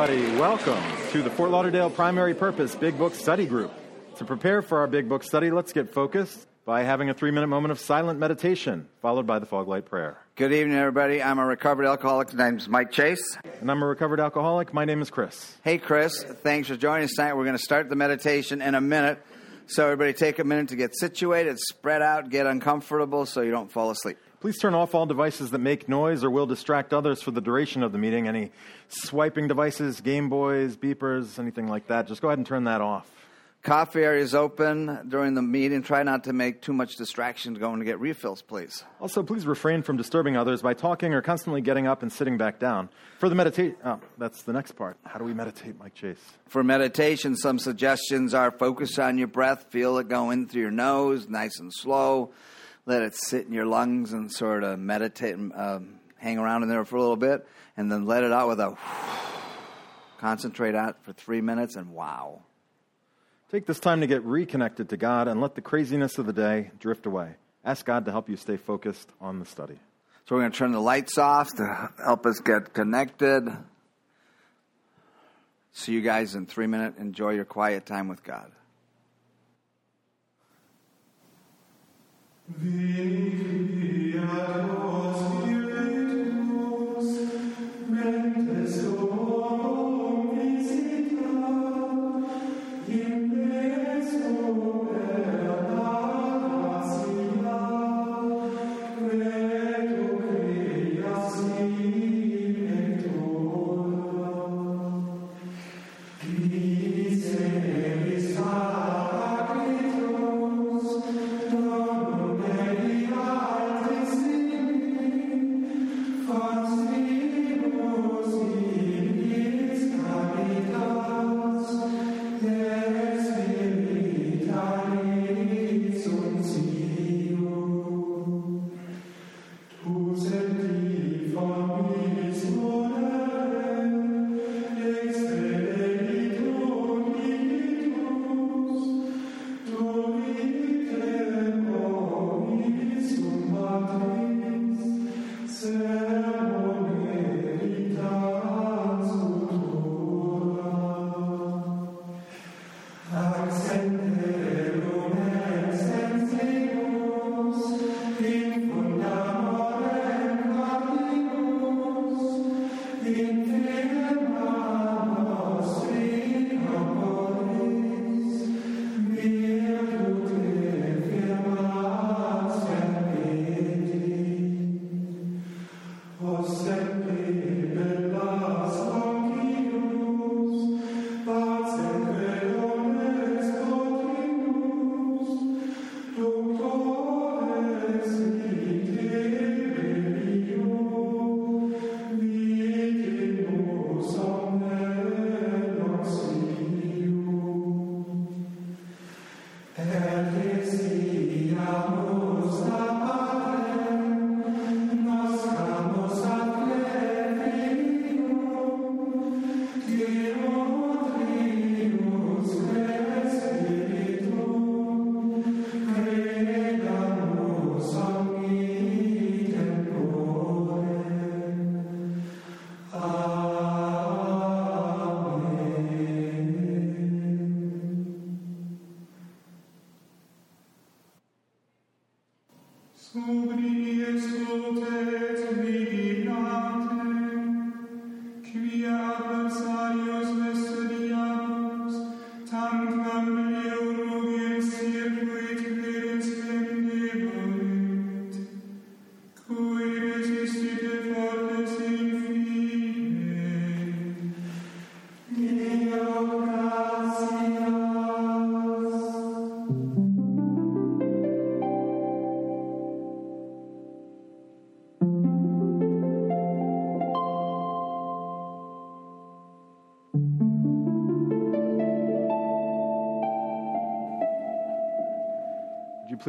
everybody. Welcome to the Fort Lauderdale Primary Purpose Big Book Study Group. To prepare for our Big Book study, let's get focused by having a three minute moment of silent meditation, followed by the fog light prayer. Good evening, everybody. I'm a recovered alcoholic. My name's Mike Chase. And I'm a recovered alcoholic. My name is Chris. Hey, Chris. Thanks for joining us tonight. We're going to start the meditation in a minute. So, everybody, take a minute to get situated, spread out, get uncomfortable so you don't fall asleep. Please turn off all devices that make noise or will distract others for the duration of the meeting. Any swiping devices, Game Boys, beepers, anything like that, just go ahead and turn that off. Coffee area is open during the meeting. Try not to make too much distraction going to get refills, please. Also, please refrain from disturbing others by talking or constantly getting up and sitting back down. For the meditate, oh, that's the next part. How do we meditate, Mike Chase? For meditation, some suggestions are focus on your breath, feel it go in through your nose, nice and slow. Let it sit in your lungs and sort of meditate, um, hang around in there for a little bit, and then let it out with a concentrate on it for three minutes, and wow. Take this time to get reconnected to God and let the craziness of the day drift away. Ask God to help you stay focused on the study. So we're going to turn the lights off to help us get connected. See you guys in three minutes. Enjoy your quiet time with God. Would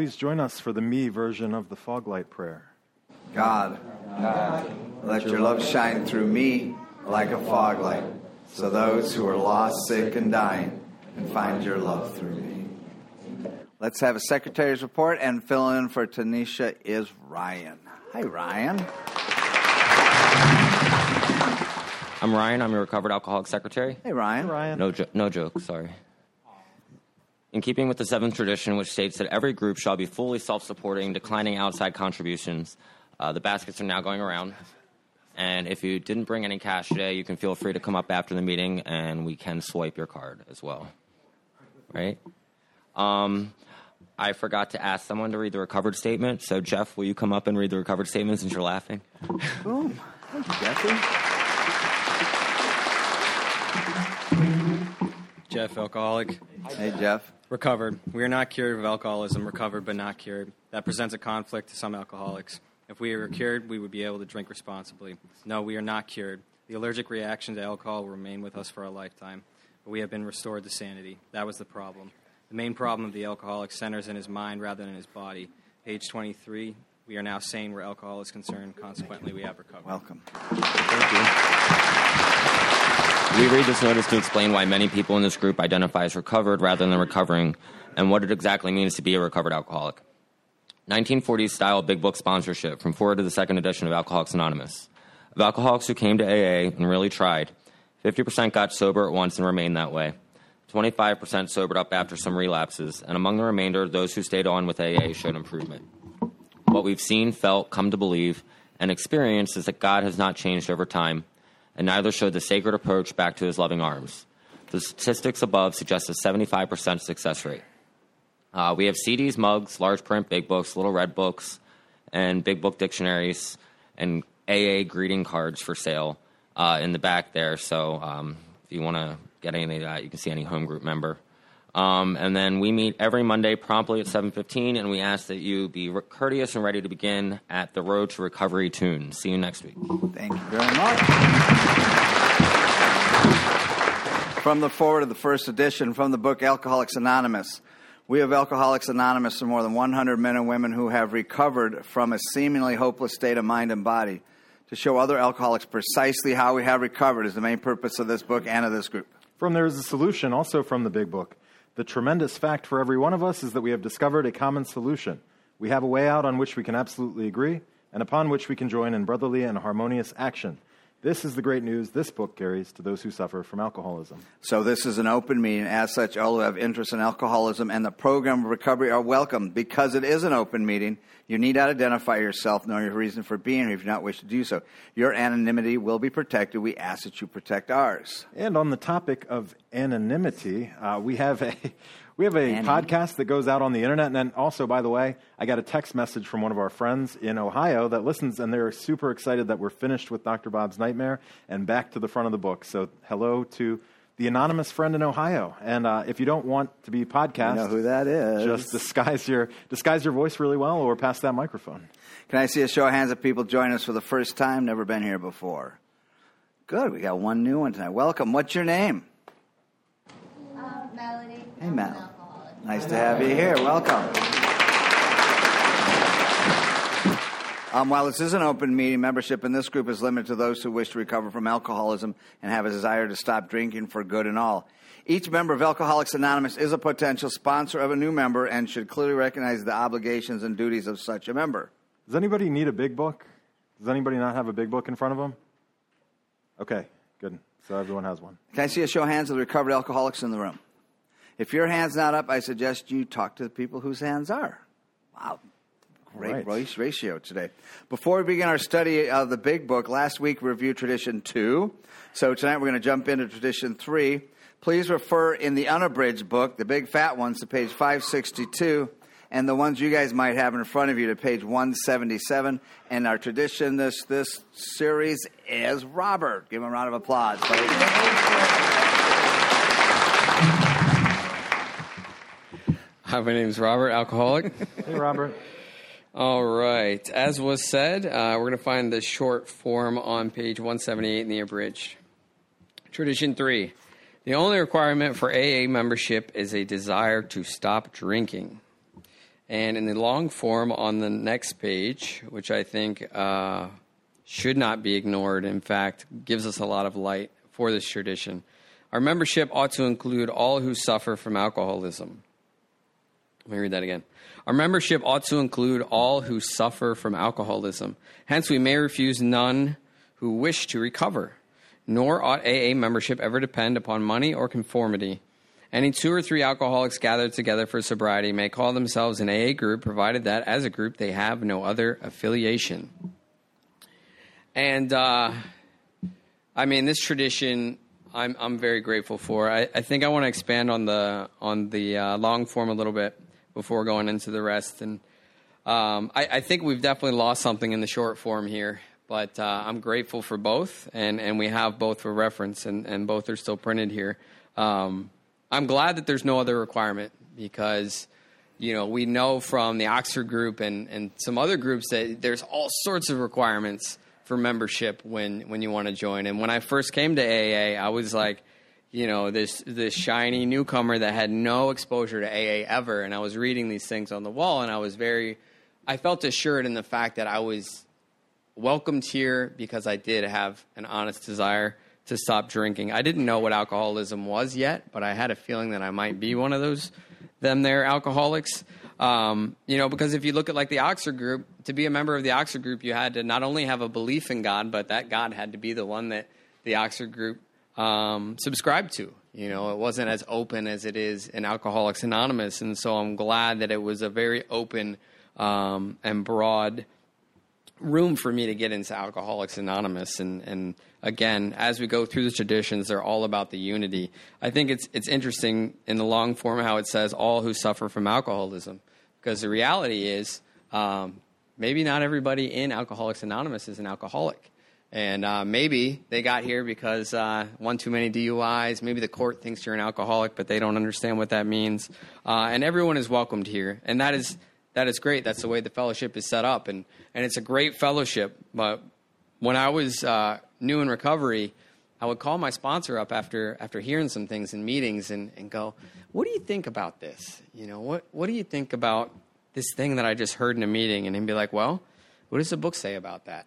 please join us for the me version of the fog light prayer? God, God, let your love shine through me like a fog light, so those who are lost, sick, and dying can find your love through me. Let's have a secretary's report, and fill in for Tanisha is Ryan. Hi, Ryan. I'm Ryan. I'm your recovered alcoholic secretary. Hey, Ryan. Ryan. No, jo- no joke. Sorry. In keeping with the seventh tradition, which states that every group shall be fully self-supporting, declining outside contributions, uh, the baskets are now going around. And if you didn't bring any cash today, you can feel free to come up after the meeting, and we can swipe your card as well. Right? Um, I forgot to ask someone to read the recovered statement. So, Jeff, will you come up and read the recovered statement since you're laughing? Boom. Thank you, Jesse. Jeff, alcoholic, Hey, Jeff. recovered. We are not cured of alcoholism, recovered but not cured. That presents a conflict to some alcoholics. If we were cured, we would be able to drink responsibly. No, we are not cured. The allergic reaction to alcohol will remain with us for a lifetime, but we have been restored to sanity. That was the problem. The main problem of the alcoholic centers in his mind rather than in his body. Page 23, we are now sane where alcohol is concerned. Consequently, we have recovered. Welcome. Thank you. We read this notice to explain why many people in this group identify as recovered rather than recovering and what it exactly means to be a recovered alcoholic. 1940s style big book sponsorship from foreword to the second edition of Alcoholics Anonymous. Of alcoholics who came to AA and really tried, 50% got sober at once and remained that way. 25% sobered up after some relapses, and among the remainder, those who stayed on with AA showed improvement. What we've seen, felt, come to believe, and experienced is that God has not changed over time, and neither showed the sacred approach back to his loving arms. The statistics above suggest a 75% success rate. Uh, we have CDs, mugs, large print big books, little red books, and big book dictionaries, and AA greeting cards for sale uh, in the back there. So um, if you want to get any of that, you can see any home group member. Um, and then we meet every Monday promptly at 7:15, and we ask that you be re- courteous and ready to begin at the Road to Recovery tune. See you next week. Thank you very much. From the foreword of the first edition from the book Alcoholics Anonymous. We have Alcoholics Anonymous are more than 100 men and women who have recovered from a seemingly hopeless state of mind and body. To show other alcoholics precisely how we have recovered is the main purpose of this book and of this group. From There is a Solution, also from the Big Book. The tremendous fact for every one of us is that we have discovered a common solution. We have a way out on which we can absolutely agree, and upon which we can join in brotherly and harmonious action. This is the great news this book carries to those who suffer from alcoholism. So this is an open meeting. As such, all who have interest in alcoholism and the program of recovery are welcome. Because it is an open meeting, you need not identify yourself nor your reason for being here if you do not wish to do so. Your anonymity will be protected. We ask that you protect ours. And on the topic of anonymity, uh, we have a we have a Annie. podcast that goes out on the internet. And then also, by the way, I got a text message from one of our friends in Ohio that listens, and they're super excited that we're finished with Dr. Bob's Nightmare and back to the front of the book. So hello to the anonymous friend in Ohio. And uh, if you don't want to be podcast, You know who that is. just disguise your disguise your voice really well, or pass that microphone. Can I see a show of hands of people joining us for the first time, never been here before? Good. We got one new one tonight. Welcome. What's your name? Melody. Hey, Mel. Nice to have you here. Welcome. Um, while this is an open meeting, membership in this group is limited to those who wish to recover from alcoholism and have a desire to stop drinking for good and all. Each member of Alcoholics Anonymous is a potential sponsor of a new member and should clearly recognize the obligations and duties of such a member. Does anybody need a big book? Does anybody not have a big book in front of them? Okay, good. So everyone has one. Can I see a show of hands of the recovered alcoholics in the room? If your hand's not up, I suggest you talk to the people whose hands are. Wow. Great right. ratio today. Before we begin our study of the big book, last week we reviewed tradition two. So tonight we're going to jump into tradition three. Please refer in the unabridged book, the big fat ones, to page 562, and the ones you guys might have in front of you to page 177. And our tradition this this series is Robert. Give him a round of applause, please. Hi, my name is Robert, alcoholic. Hey, Robert. All right. As was said, uh, we're going to find the short form on page 178 in the abridged. Tradition three. The only requirement for AA membership is a desire to stop drinking. And in the long form on the next page, which I think uh, should not be ignored, in fact, gives us a lot of light for this tradition. Our membership ought to include all who suffer from alcoholism. Let me read that again. Our membership ought to include all who suffer from alcoholism. Hence, we may refuse none who wish to recover. nor ought AA membership ever depend upon money or conformity. Any two or three alcoholics gathered together for sobriety may call themselves an AA group, provided that as a group they have no other affiliation. And uh, I mean, this tradition I'm I'm very grateful for. I, I think I want to expand on the on the uh, long form a little bit before going into the rest. And um, I, I, think we've definitely lost something in the short form here. But uh, I'm grateful for both, and, and we have both for reference, and, and both are still printed here. Um, I'm glad that there's no other requirement because you know we know from the Oxford group and, and some other groups that there's all sorts of requirements for membership when when you want to join. And when I first came to AA, I was like, you know, this this shiny newcomer that had no exposure to AA ever, and I was reading these things on the wall, and I was very, I felt assured in the fact that I was welcomed here because I did have an honest desire to stop drinking. I didn't know what alcoholism was yet, but I had a feeling that I might be one of those them there alcoholics. Um, you know, because if you look at like the Oxford group, to be a member of the Oxford group, you had to not only have a belief in God, but that God had to be the one that the Oxford group um, subscribed to. You know, it wasn't as open as it is in Alcoholics Anonymous, and so I'm glad that it was a very open um, and broad room for me to get into Alcoholics Anonymous. And, and again, as we go through the traditions, they're all about the unity. I think it's it's interesting in the long form how it says all who suffer from alcoholism because the reality is um, maybe not everybody in Alcoholics Anonymous is an alcoholic. And uh, maybe they got here because uh, one too many DUIs. Maybe the court thinks you're an alcoholic, but they don't understand what that means. Uh, and everyone is welcomed here, and that is that is great. That's the way the fellowship is set up, and and it's a great fellowship. But when I was uh, new in recovery, I would call my sponsor up after after hearing some things in meetings and, and go, what do you think about this? You know, what, what do you think about this thing that I just heard in a meeting? And he'd be like, well, what does the book say about that?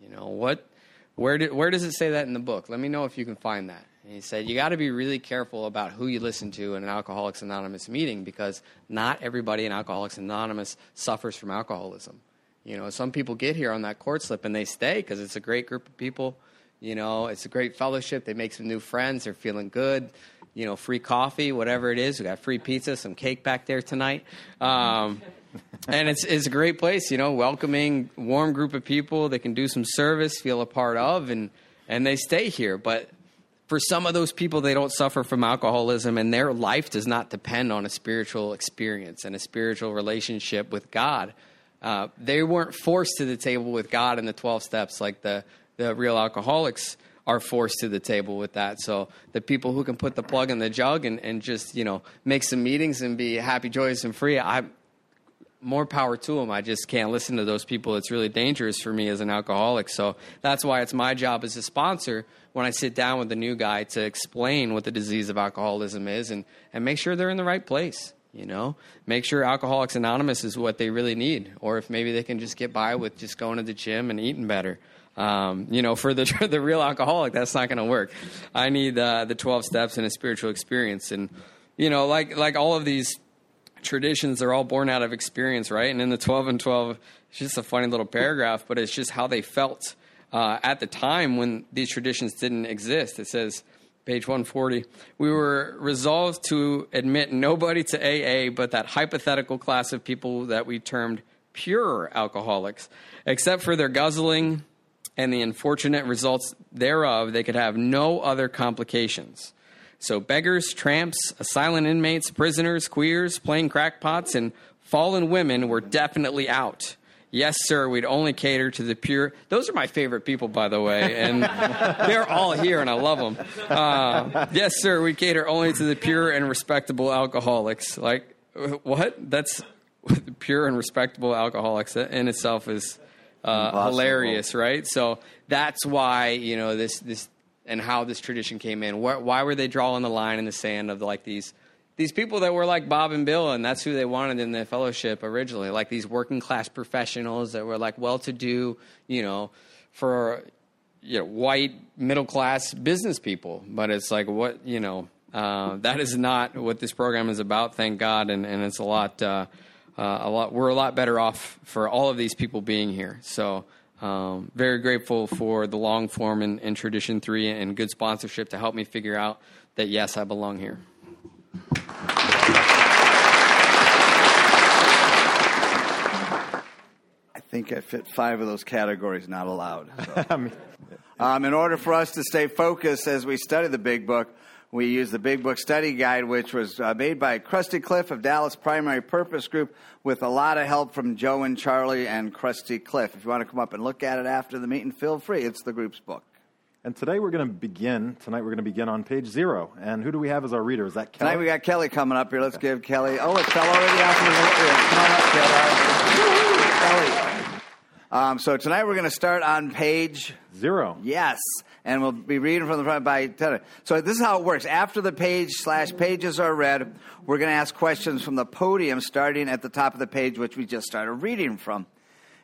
You know, what, where, where does it say that in the book? Let me know if you can find that. And he said, you got to be really careful about who you listen to in an Alcoholics Anonymous meeting because not everybody in Alcoholics Anonymous suffers from alcoholism. You know, some people get here on that court slip and they stay because it's a great group of people. You know, it's a great fellowship. They make some new friends. They're feeling good you know, free coffee, whatever it is. We got free pizza, some cake back there tonight. Um, and it's it's a great place, you know, welcoming, warm group of people. They can do some service, feel a part of, and and they stay here. But for some of those people, they don't suffer from alcoholism, and their life does not depend on a spiritual experience and a spiritual relationship with God. Uh, they weren't forced to the table with God in the twelve steps like the the real alcoholics are forced to the table with that. So the people who can put the plug in the jug and, and just, you know, make some meetings and be happy, joyous, and free, I more power to them. I just can't listen to those people. It's really dangerous for me as an alcoholic. So that's why it's my job as a sponsor when I sit down with the new guy to explain what the disease of alcoholism is and, and make sure they're in the right place. You know, make sure Alcoholics Anonymous is what they really need, or if maybe they can just get by with just going to the gym and eating better. Um, you know, for the the real alcoholic, that's not going to work. I need uh, the twelve steps and a spiritual experience, and you know, like like all of these traditions, they're all born out of experience, right? And in the twelve and twelve, it's just a funny little paragraph, but it's just how they felt uh, at the time when these traditions didn't exist. It says. Page 140. We were resolved to admit nobody to AA but that hypothetical class of people that we termed pure alcoholics, except for their guzzling, and the unfortunate results thereof, they could have no other complications. So, beggars, tramps, asylum inmates, prisoners, queers, plain crackpots, and fallen women were definitely out. Yes, sir, we'd only cater to the pure. Those are my favorite people, by the way, and they're all here, and I love them. Uh, yes, sir, we cater only to the pure and respectable alcoholics. Like, what? That's pure and respectable alcoholics in itself is uh, hilarious, right? So that's why you know this this and how this tradition came in. Why, why were they drawing the line in the sand of like these these people that were like Bob and Bill, and that's who they wanted in the fellowship originally, like these working class professionals that were like well to do, you know, for you know white middle class business people. But it's like what you know. Uh, that is not what this program is about, thank God, and, and it's a lot. Uh, uh, a lot. We're a lot better off for all of these people being here. So Um, very grateful for the long form and, and tradition three and good sponsorship to help me figure out that yes, I belong here. I think I fit five of those categories not allowed. so. Um, in order for us to stay focused as we study the Big Book, we use the Big Book Study Guide, which was uh, made by Krusty Cliff of Dallas Primary Purpose Group with a lot of help from Joe and Charlie and Krusty Cliff. If you want to come up and look at it after the meeting, feel free. It's the group's book. and today we're going to begin. Tonight we're going to begin on page zero. And who do we have as our reader? Is that Kelly? Tonight we got Kelly coming up here. Let's give Kelly. Oh, it fell already off the Come on up, Kelly. Um, so tonight we're going to start on page zero. Yes, and we'll be reading from the front by ten. So this is how it works. After the page slash pages are read, we're going to ask questions from the podium, starting at the top of the page, which we just started reading from.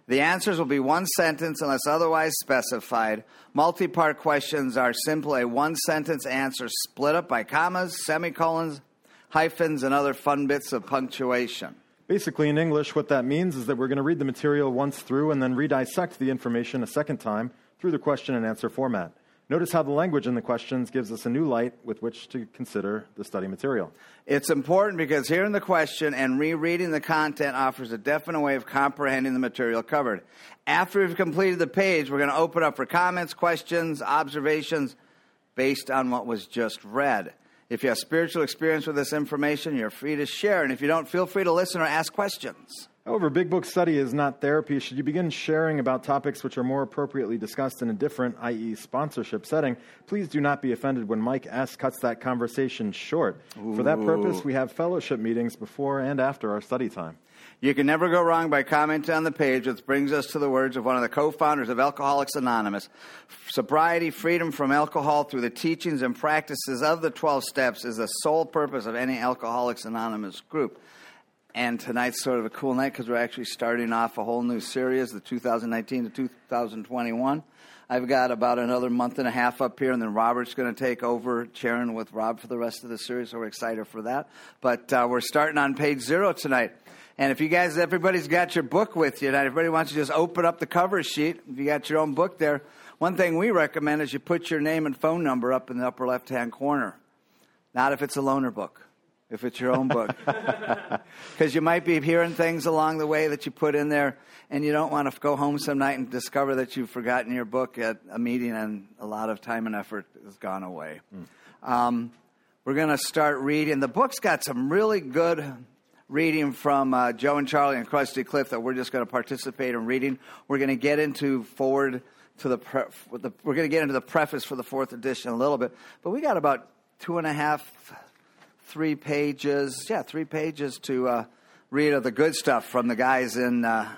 The answers will be one sentence unless otherwise specified. Multi part questions are simply a one sentence answer split up by commas, semicolons, hyphens, and other fun bits of punctuation. Basically, in English, what that means is that we're going to read the material once through and then redissect the information a second time through the question and answer format. Notice how the language in the questions gives us a new light with which to consider the study material. It's important because hearing the question and rereading the content offers a definite way of comprehending the material covered. After we've completed the page, we're going to open up for comments, questions, observations based on what was just read. If you have spiritual experience with this information, you're free to share. And if you don't, feel free to listen or ask questions. However, Big Book study is not therapy. Should you begin sharing about topics which are more appropriately discussed in a different, i.e., sponsorship setting, please do not be offended when Mike S. cuts that conversation short. For that purpose, we have fellowship meetings before and after our study time. You can never go wrong by commenting on the page, which brings us to the words of one of the co founders of Alcoholics Anonymous. Sobriety, freedom from alcohol through the teachings and practices of the 12 steps is the sole purpose of any Alcoholics Anonymous group. And tonight's sort of a cool night because we're actually starting off a whole new series, the 2019 to 2021. I've got about another month and a half up here, and then Robert's going to take over chairing with Rob for the rest of the series, so we're excited for that. But uh, we're starting on page zero tonight. And if you guys, everybody's got your book with you, and everybody wants to just open up the cover sheet, if you got your own book there, one thing we recommend is you put your name and phone number up in the upper left hand corner. Not if it's a loaner book, if it's your own book. Because you might be hearing things along the way that you put in there, and you don't want to go home some night and discover that you've forgotten your book at a meeting and a lot of time and effort has gone away. Um, we're going to start reading. The book's got some really good reading from uh, Joe and Charlie and Krusty Cliff that we're just going to participate in reading. We're going to get into foreword to the, pre- the we're going to get into the preface for the fourth edition a little bit, but we got about two and a half, three pages, yeah, three pages to uh, read of the good stuff from the guys in uh,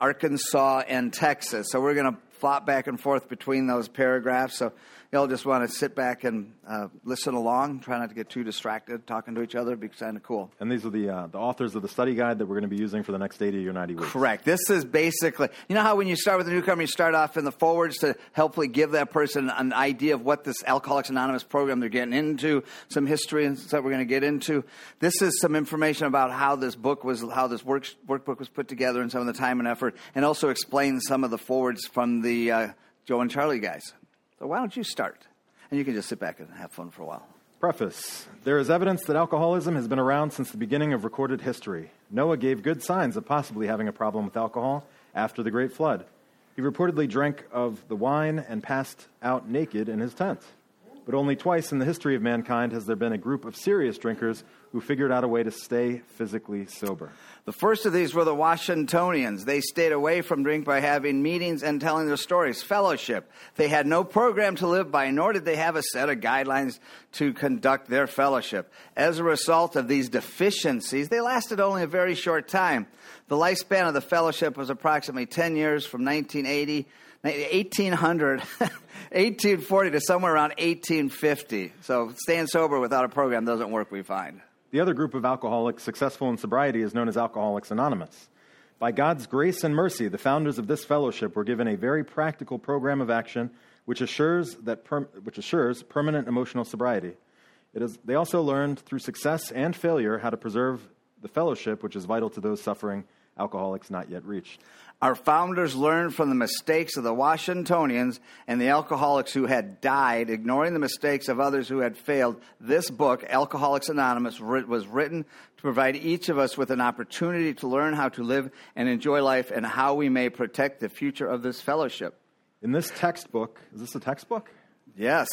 Arkansas and Texas. So we're going to flop back and forth between those paragraphs. So you'll just want to sit back and uh, listen along. Try not to get too distracted talking to each other. It'd be kind of cool. And these are the, uh, the authors of the study guide that we're going to be using for the next 80 or 90 weeks. Correct. This is basically, you know how when you start with a newcomer, you start off in the forewords to hopefully give that person an idea of what this Alcoholics Anonymous program they're getting into, some history and stuff we're going to get into. This is some information about how this book was, how this work, workbook was put together and some of the time and effort, and also explain some of the forewords from the uh, Joe and Charlie guys. So why don't you start? And you can just sit back and have fun for a while. Preface There is evidence that alcoholism has been around since the beginning of recorded history. Noah gave good signs of possibly having a problem with alcohol after the Great Flood. He reportedly drank of the wine and passed out naked in his tent. But only twice in the history of mankind has there been a group of serious drinkers who figured out a way to stay physically sober. The first of these were the Washingtonians. They stayed away from drink by having meetings and telling their stories, fellowship. They had no program to live by, nor did they have a set of guidelines to conduct their fellowship. As a result of these deficiencies, they lasted only a very short time. The lifespan of the fellowship was approximately 10 years from 1980, 1800, 1840 to somewhere around 1850. So staying sober without a program doesn't work, we find. The other group of alcoholics successful in sobriety is known as Alcoholics Anonymous. By God's grace and mercy, the founders of this fellowship were given a very practical program of action which assures, that per, which assures permanent emotional sobriety. It is, they also learned through success and failure how to preserve the fellowship, which is vital to those suffering alcoholics not yet reached. Our founders learned from the mistakes of the Washingtonians and the alcoholics who had died, ignoring the mistakes of others who had failed. This book, Alcoholics Anonymous, was written to provide each of us with an opportunity to learn how to live and enjoy life and how we may protect the future of this fellowship. In this textbook, is this a textbook? Yes.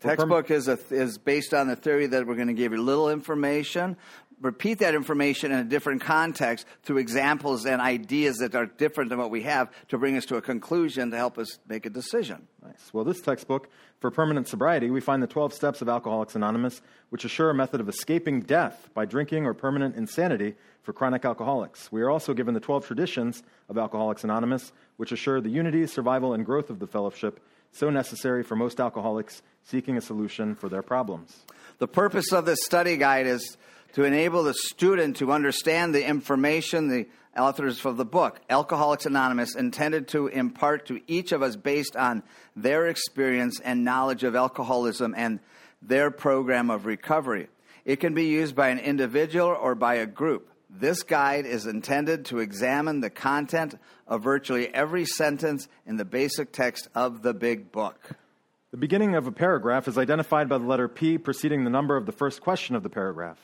Textbook is, a, is based on the theory that we're going to give you little information, repeat that information in a different context through examples and ideas that are different than what we have to bring us to a conclusion to help us make a decision. Nice. Well, this textbook, for permanent sobriety, we find the 12 steps of Alcoholics Anonymous, which assure a method of escaping death by drinking or permanent insanity for chronic alcoholics. We are also given the 12 traditions of Alcoholics Anonymous, which assure the unity, survival, and growth of the fellowship so necessary for most alcoholics seeking a solution for their problems. The purpose of this study guide is to enable the student to understand the information the authors of the book, Alcoholics Anonymous, intended to impart to each of us based on their experience and knowledge of alcoholism and their program of recovery. It can be used by an individual or by a group. This guide is intended to examine the content of virtually every sentence in the basic text of the big book. The beginning of a paragraph is identified by the letter P preceding the number of the first question of the paragraph.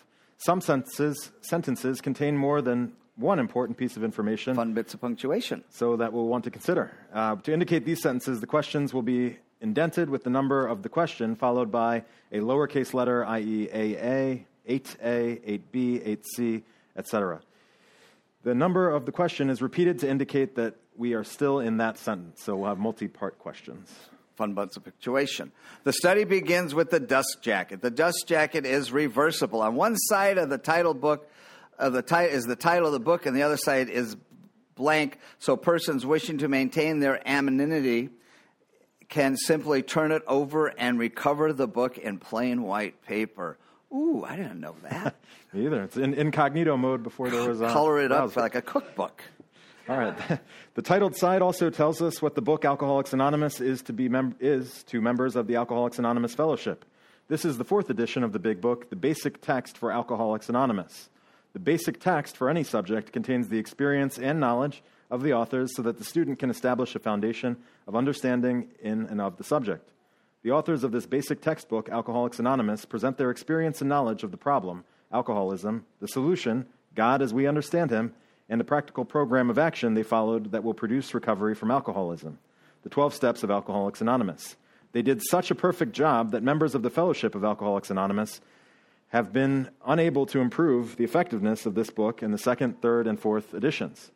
Some sentences, sentences contain more than one important piece of information, Fun bits of punctuation. so that we'll want to consider. Uh, to indicate these sentences, the questions will be indented with the number of the question, followed by a lowercase letter, i.e., AA, 8A, 8B, 8C, etc. The number of the question is repeated to indicate that we are still in that sentence, so we'll have multi part questions. Fun bits of punctuation. The study begins with the dust jacket. The dust jacket is reversible. On one side of the title book, of the ti- is the title of the book, and the other side is blank. So persons wishing to maintain their anonymity can simply turn it over and recover the book in plain white paper. Ooh, I didn't know that. Either. It's in incognito mode before there was a Color it up browser. like a cookbook. All right. The titled side also tells us what the book Alcoholics Anonymous is to be mem- is to members of the Alcoholics Anonymous Fellowship. This is the fourth edition of the big book, the basic text for Alcoholics Anonymous. The basic text for any subject contains the experience and knowledge of the authors so that the student can establish a foundation of understanding in and of the subject. The authors of this basic textbook, Alcoholics Anonymous, present their experience and knowledge of the problem, alcoholism, the solution, God as we understand him, and the practical program of action they followed that will produce recovery from alcoholism. The 12 steps of Alcoholics Anonymous. They did such a perfect job that members of the Fellowship of Alcoholics Anonymous have been unable to improve the effectiveness of this book in the second, third, and fourth editions.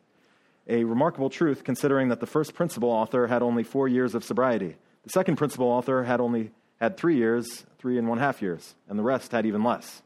A remarkable truth considering that the first principal author had only four years of sobriety. The second principal author had only had three years, three and one half years, and the rest had even less.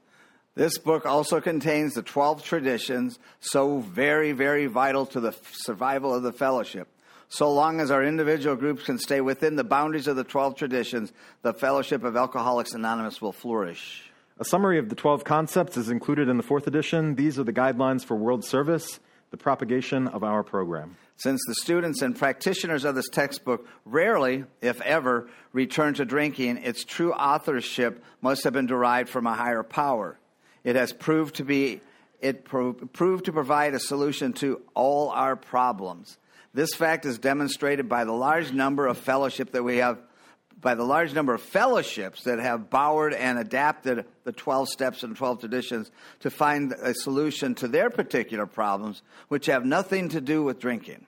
This book also contains the 12 traditions, so very, very vital to the survival of the fellowship. So long as our individual groups can stay within the boundaries of the 12 traditions, the Fellowship of Alcoholics Anonymous will flourish. A summary of the 12 concepts is included in the fourth edition. These are the guidelines for world service, the propagation of our program. Since the students and practitioners of this textbook rarely, if ever, return to drinking, its true authorship must have been derived from a higher power. It has proved to be it pro- proved to provide a solution to all our problems. This fact is demonstrated by the large number of fellowship that we have by the large number of fellowships that have borrowed and adapted the 12 steps and 12 traditions to find a solution to their particular problems, which have nothing to do with drinking.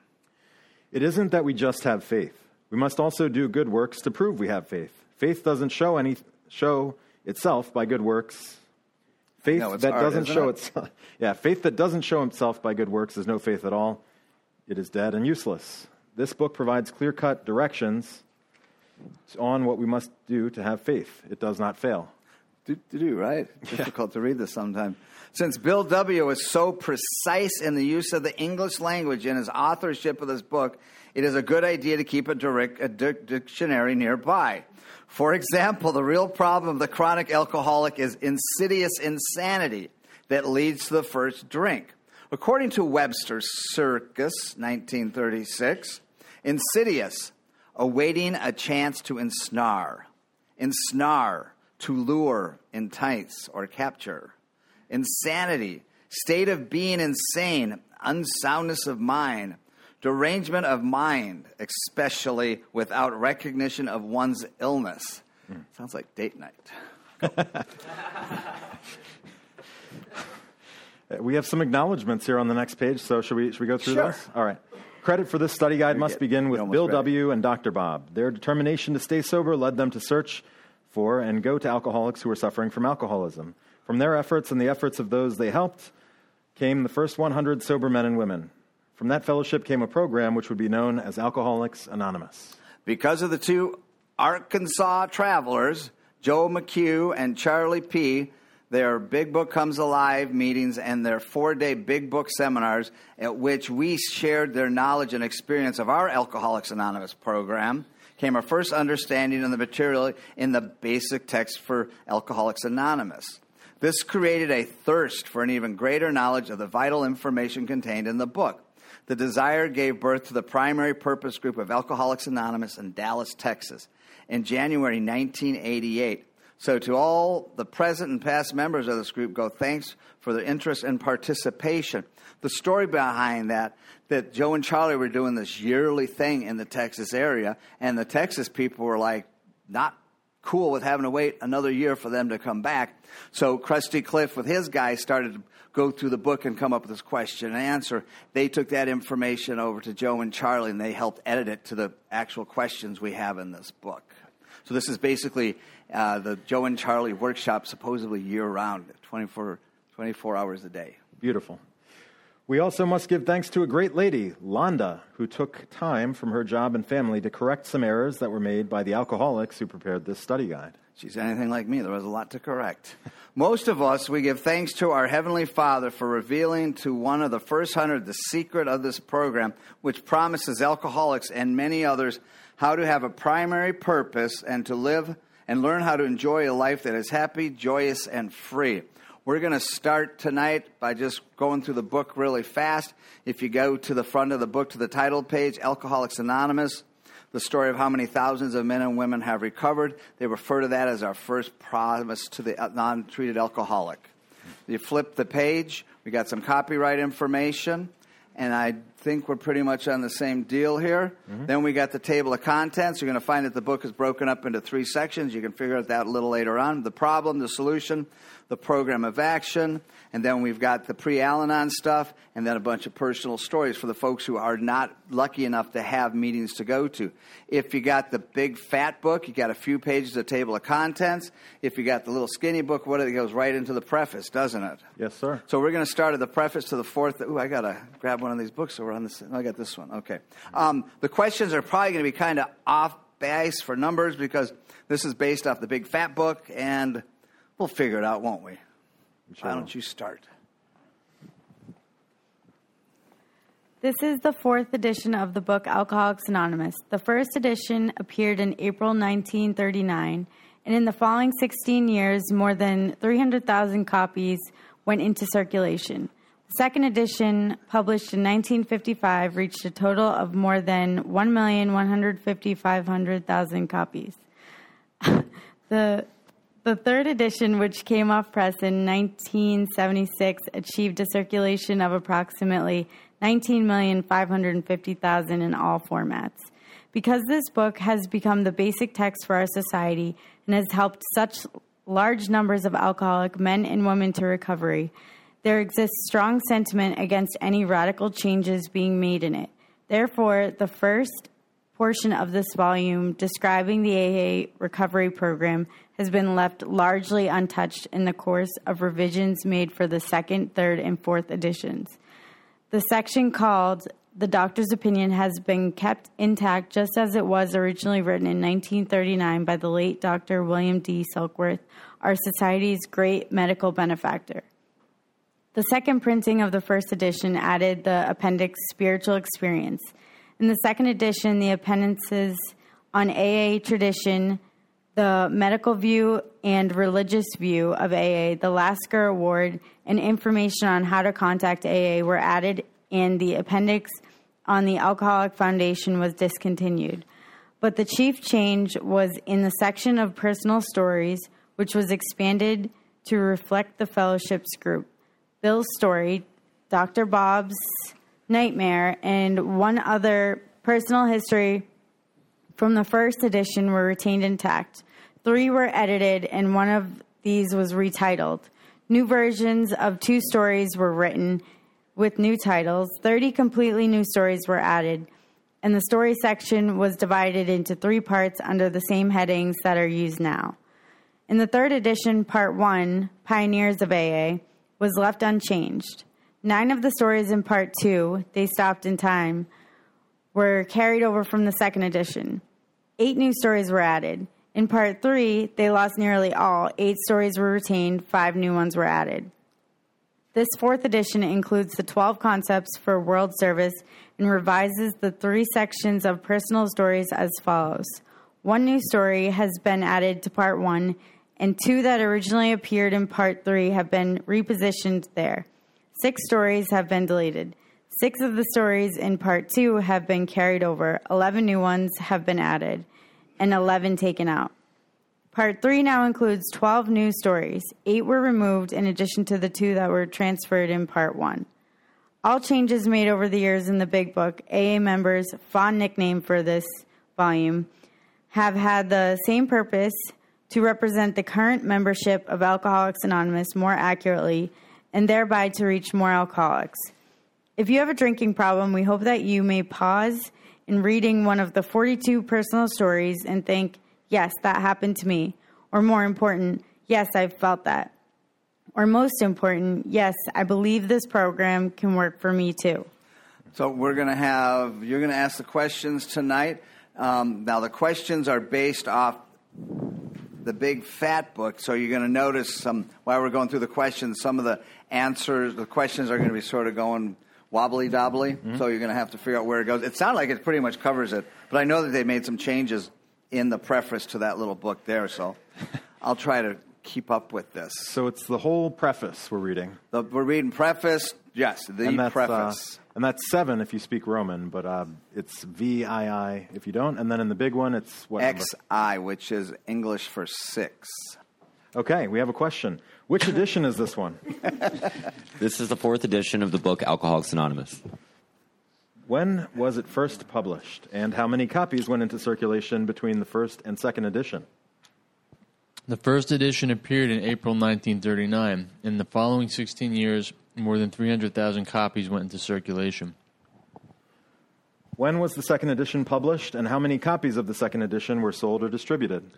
It isn't that we just have faith. We must also do good works to prove we have faith. Faith doesn't show any show itself by good works. Faith No, that hard, doesn't show it? itself Yeah, faith that doesn't show itself by good works is no faith at all. It is dead and useless. This book provides clear-cut directions on what we must do to have faith. It does not fail. Do, do, do, right? Difficult to read this sometimes. Since Bill W. is so precise in the use of the English language in his authorship of this book, it is a good idea to keep a, direct, a dic- dictionary nearby. For example, the real problem of the chronic alcoholic is insidious insanity that leads to the first drink. According to Webster's Circus, 1936, insidious, awaiting a chance to ensnare, ensnare, to lure, entice, or capture. Insanity, state of being insane, unsoundness of mind, derangement of mind, especially without recognition of one's illness. Sounds like date night. We have some acknowledgments here on the next page, so should we, should we go through Sure. those? All right. Credit for this study guide must begin with Bill ready. W. and Dr. Bob. Their determination to stay sober led them to search for and go to alcoholics who were suffering from alcoholism. From their efforts and the efforts of those they helped came the first 100 sober men and women. From that fellowship came a program which would be known as Alcoholics Anonymous. Because of the two Arkansas travelers, Joe McQ and Charlie P., their Big Book Comes Alive meetings and their four day Big Book seminars, at which we shared their knowledge and experience of our Alcoholics Anonymous program, came our first understanding of the material in the basic text for Alcoholics Anonymous. This created a thirst for an even greater knowledge of the vital information contained in the book. The desire gave birth to the primary purpose group of Alcoholics Anonymous in Dallas, Texas, in January 1988. So, to all the present and past members of this group, go thanks for their interest and participation. The story behind that, that Joe and Charlie were doing this yearly thing in the Texas area, and the Texas people were like, not cool with having to wait another year for them to come back. So Krusty Cliff with his guys started go through the book and come up with this question and answer. They took that information over to Joe and Charlie and they helped edit it to the actual questions we have in this book. So this is basically uh, the Joe and Charlie workshop, supposedly year round, 24, 24 hours a day. Beautiful. We also must give thanks to a great lady, Londa, who took time from her job and family to correct some errors that were made by the alcoholics who prepared this study guide. She's anything like me. There was a lot to correct. Most of us, we give thanks to our Heavenly Father for revealing to one of the first hundred the secret of this program, which promises alcoholics and many others how to have a primary purpose and to live and learn how to enjoy a life that is happy, joyous, and free. We're going to start tonight by just going through the book really fast. If you go to the front of the book to the title page, Alcoholics Anonymous, the story of how many thousands of men and women have recovered. They refer to that as our first promise to the uh, non treated alcoholic. You flip the page, we got some copyright information, and I think we're pretty much on the same deal here. Mm-hmm. Then we got the table of contents. You're going to find that the book is broken up into three sections. You can figure out that a little later on. The problem, the solution, the program of action, and then we've got the pre Al Anon stuff, and then a bunch of personal stories for the folks who are not lucky enough to have meetings to go to. If you got the big fat book, you got a few pages of table of contents. If you got the little skinny book, what it goes right into the preface, doesn't it? Yes, sir. So we're going to start at the preface to the fourth. Ooh, I got to grab one of these books. So we're on this. I got this one. Okay. Um, the questions are probably going to be kind of off base for numbers because this is based off the big fat book, and we'll figure it out, won't we? Sure Why don't you start? This is the fourth edition of the book Alcoholics Anonymous. The first edition appeared in April 1939, and in the following 16 years, more than 300,000 copies went into circulation. Second edition, published in 1955, reached a total of more than 1,155,000 copies. the the third edition, which came off press in 1976, achieved a circulation of approximately 19,550,000 in all formats. Because this book has become the basic text for our society and has helped such large numbers of alcoholic men and women to recovery, there exists strong sentiment against any radical changes being made in it. Therefore, the first portion of this volume describing the AA recovery program has been left largely untouched in the course of revisions made for the second, third, and fourth editions. The section called The Doctor's Opinion has been kept intact just as it was originally written in 1939 by the late Dr. William D. Silkworth, our society's great medical benefactor. The second printing of the first edition added the appendix Spiritual Experience. In the second edition, the appendices on AA tradition, the medical view and religious view of AA, the Lasker Award, and information on how to contact AA were added, and the appendix on the Alcoholic Foundation was discontinued. But the chief change was in the section of personal stories, which was expanded to reflect the fellowship's group. Bill's story, Dr. Bob's Nightmare, and one other personal history from the first edition were retained intact. Three were edited, and one of these was retitled. New versions of two stories were written with new titles. 30 completely new stories were added, and the story section was divided into three parts under the same headings that are used now. In the third edition, Part 1, Pioneers of AA, was left unchanged. Nine of the stories in Part 2, They Stopped in Time, were carried over from the second edition. Eight new stories were added. In Part 3, they lost nearly all. Eight stories were retained, five new ones were added. This fourth edition includes the 12 concepts for world service and revises the three sections of personal stories as follows. One new story has been added to Part 1, and two that originally appeared in Part 3 have been repositioned there. Six stories have been deleted. Six of the stories in Part 2 have been carried over, 11 new ones have been added, and 11 taken out. Part 3 now includes 12 new stories. Eight were removed in addition to the two that were transferred in Part 1. All changes made over the years in the Big Book, AA members' fond nickname for this volume, have had the same purpose to represent the current membership of Alcoholics Anonymous more accurately and thereby to reach more alcoholics. If you have a drinking problem, we hope that you may pause in reading one of the 42 personal stories and think, yes, that happened to me. Or more important, yes, I've felt that. Or most important, yes, I believe this program can work for me too. So we're going to have, you're going to ask the questions tonight. Um, now, the questions are based off the big fat book. So you're going to notice some, while we're going through the questions, some of the answers, the questions are going to be sort of going wobbly dobbly. So you're going to have to figure out where it goes. It sounds like it pretty much covers it, but I know that they made some changes in the preface to that little book there. So I'll try to keep up with this. So it's the whole preface we're reading. The, we're reading preface. Yes, the uh, preface. And that's seven if you speak Roman, but uh, it's VII if you don't. And then in the big one, it's what? XI, which is English for six. Okay, we have a question. Which edition is this one? This is the fourth edition of the book Alcoholics Anonymous. When was it first published, and how many copies went into circulation between the first and second edition? The first edition appeared in April 1939. In the following 16 years, more than 300,000 copies went into circulation. When was the second edition published, and how many copies of the second edition were sold or distributed?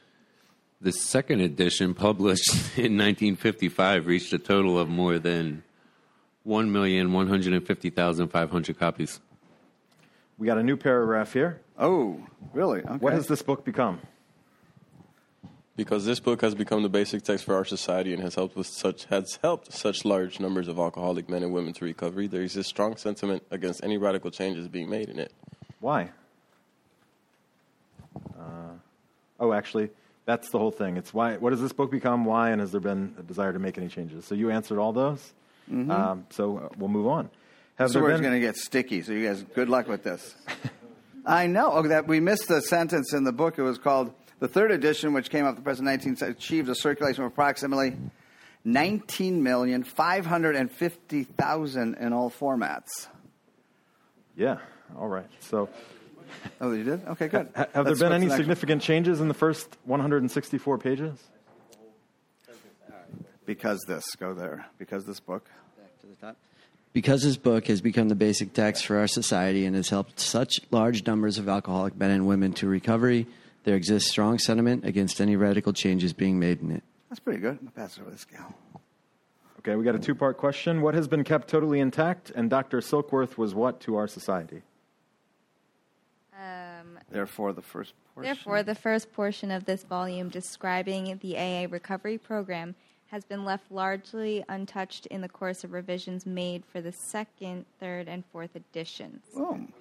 The second edition, published in 1955, reached a total of more than 1,150,500 copies. We got a new paragraph here. Oh, really? Okay. What has this book become? Because this book has become the basic text for our society and has helped with such has helped such large numbers of alcoholic men and women to recovery, there exists strong sentiment against any radical changes being made in it. Why? Uh, oh, actually, that's the whole thing. It's why. What has this book become? Why? And has there been a desire to make any changes? So you answered all those. Um, so uh, we'll move on. Have So there we're been? going to get sticky. So you guys, good luck with this. I know oh, that we missed the sentence in the book. It was called the third edition, which came out the present 19 achieved a circulation of approximately 19,550,000 in all formats. Yeah. All right. So Oh, you did? Okay, good. ha- have Let's there been any the next significant changes in the first 164 pages? Because this, go there. Because this book. Back to the top. Because this book has become the basic text for our society and has helped such large numbers of alcoholic men and women to recovery, there exists strong sentiment against any radical changes being made in it. That's pretty good. I'll pass it over to this gal. Okay, we got a two part question. What has been kept totally intact, and Dr. Silkworth was what to our society? Um, Therefore, the first portion. therefore, the first portion of this volume describing the AA recovery program has been left largely untouched in the course of revisions made for the second, third, and fourth editions. Boom.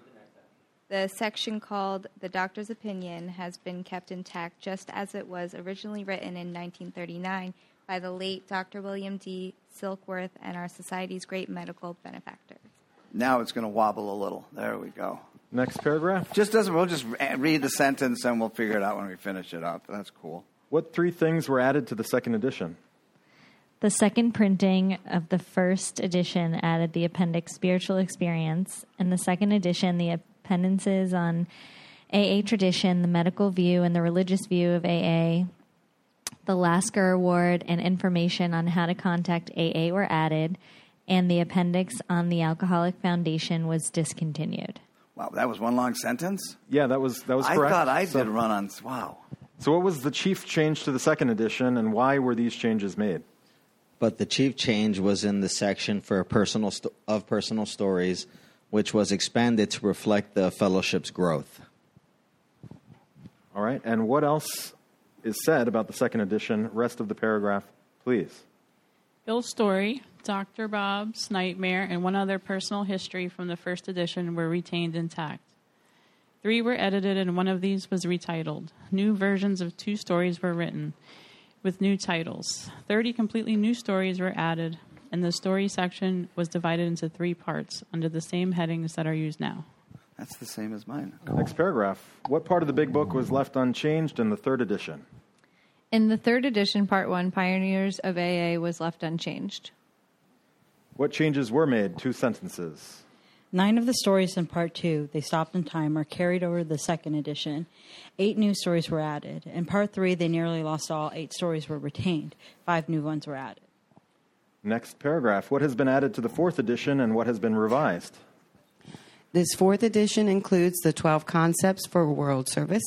The section called The Doctor's Opinion has been kept intact just as it was originally written in 1939 by the late Dr. William D. Silkworth and our society's great medical benefactors. Now it's going to wobble a little. There we go. Next paragraph. Just doesn't. We'll just read the sentence and we'll figure it out when we finish it up. That's cool. What three things were added to the second edition? The second printing of the first edition added the appendix Spiritual Experience, and the second edition, the appendices on AA tradition, the medical view, and the religious view of AA. The Lasker Award and information on how to contact AA were added, and the appendix on the Alcoholic Foundation was discontinued. Wow, that was one long sentence. Yeah, that was that was I correct. thought I So- did run on. Wow. So, what was the chief change to the second edition, and why were these changes made? But the chief change was in the section for personal sto- of personal stories, which was expanded to reflect the fellowship's growth. All right, and what else is said about the second edition? Rest of the paragraph, please. Bill's story, Dr. Bob's nightmare, and one other personal history from the first edition were retained intact. Three were edited, and one of these was retitled. New versions of two stories were written with new titles. Thirty completely new stories were added, and the story section was divided into three parts under the same headings that are used now. That's the same as mine. Next paragraph. What part of the big book was left unchanged in the third edition? In the third edition, Part 1, Pioneers of AA was left unchanged. What changes were made? Two sentences. Nine of the stories in part two, They Stopped in Time, are carried over to the second edition. Eight new stories were added. In part three, they nearly lost all. Eight stories were retained. Five new ones were added. Next paragraph. What has been added to the fourth edition and what has been revised? This fourth edition includes the 12 concepts for world service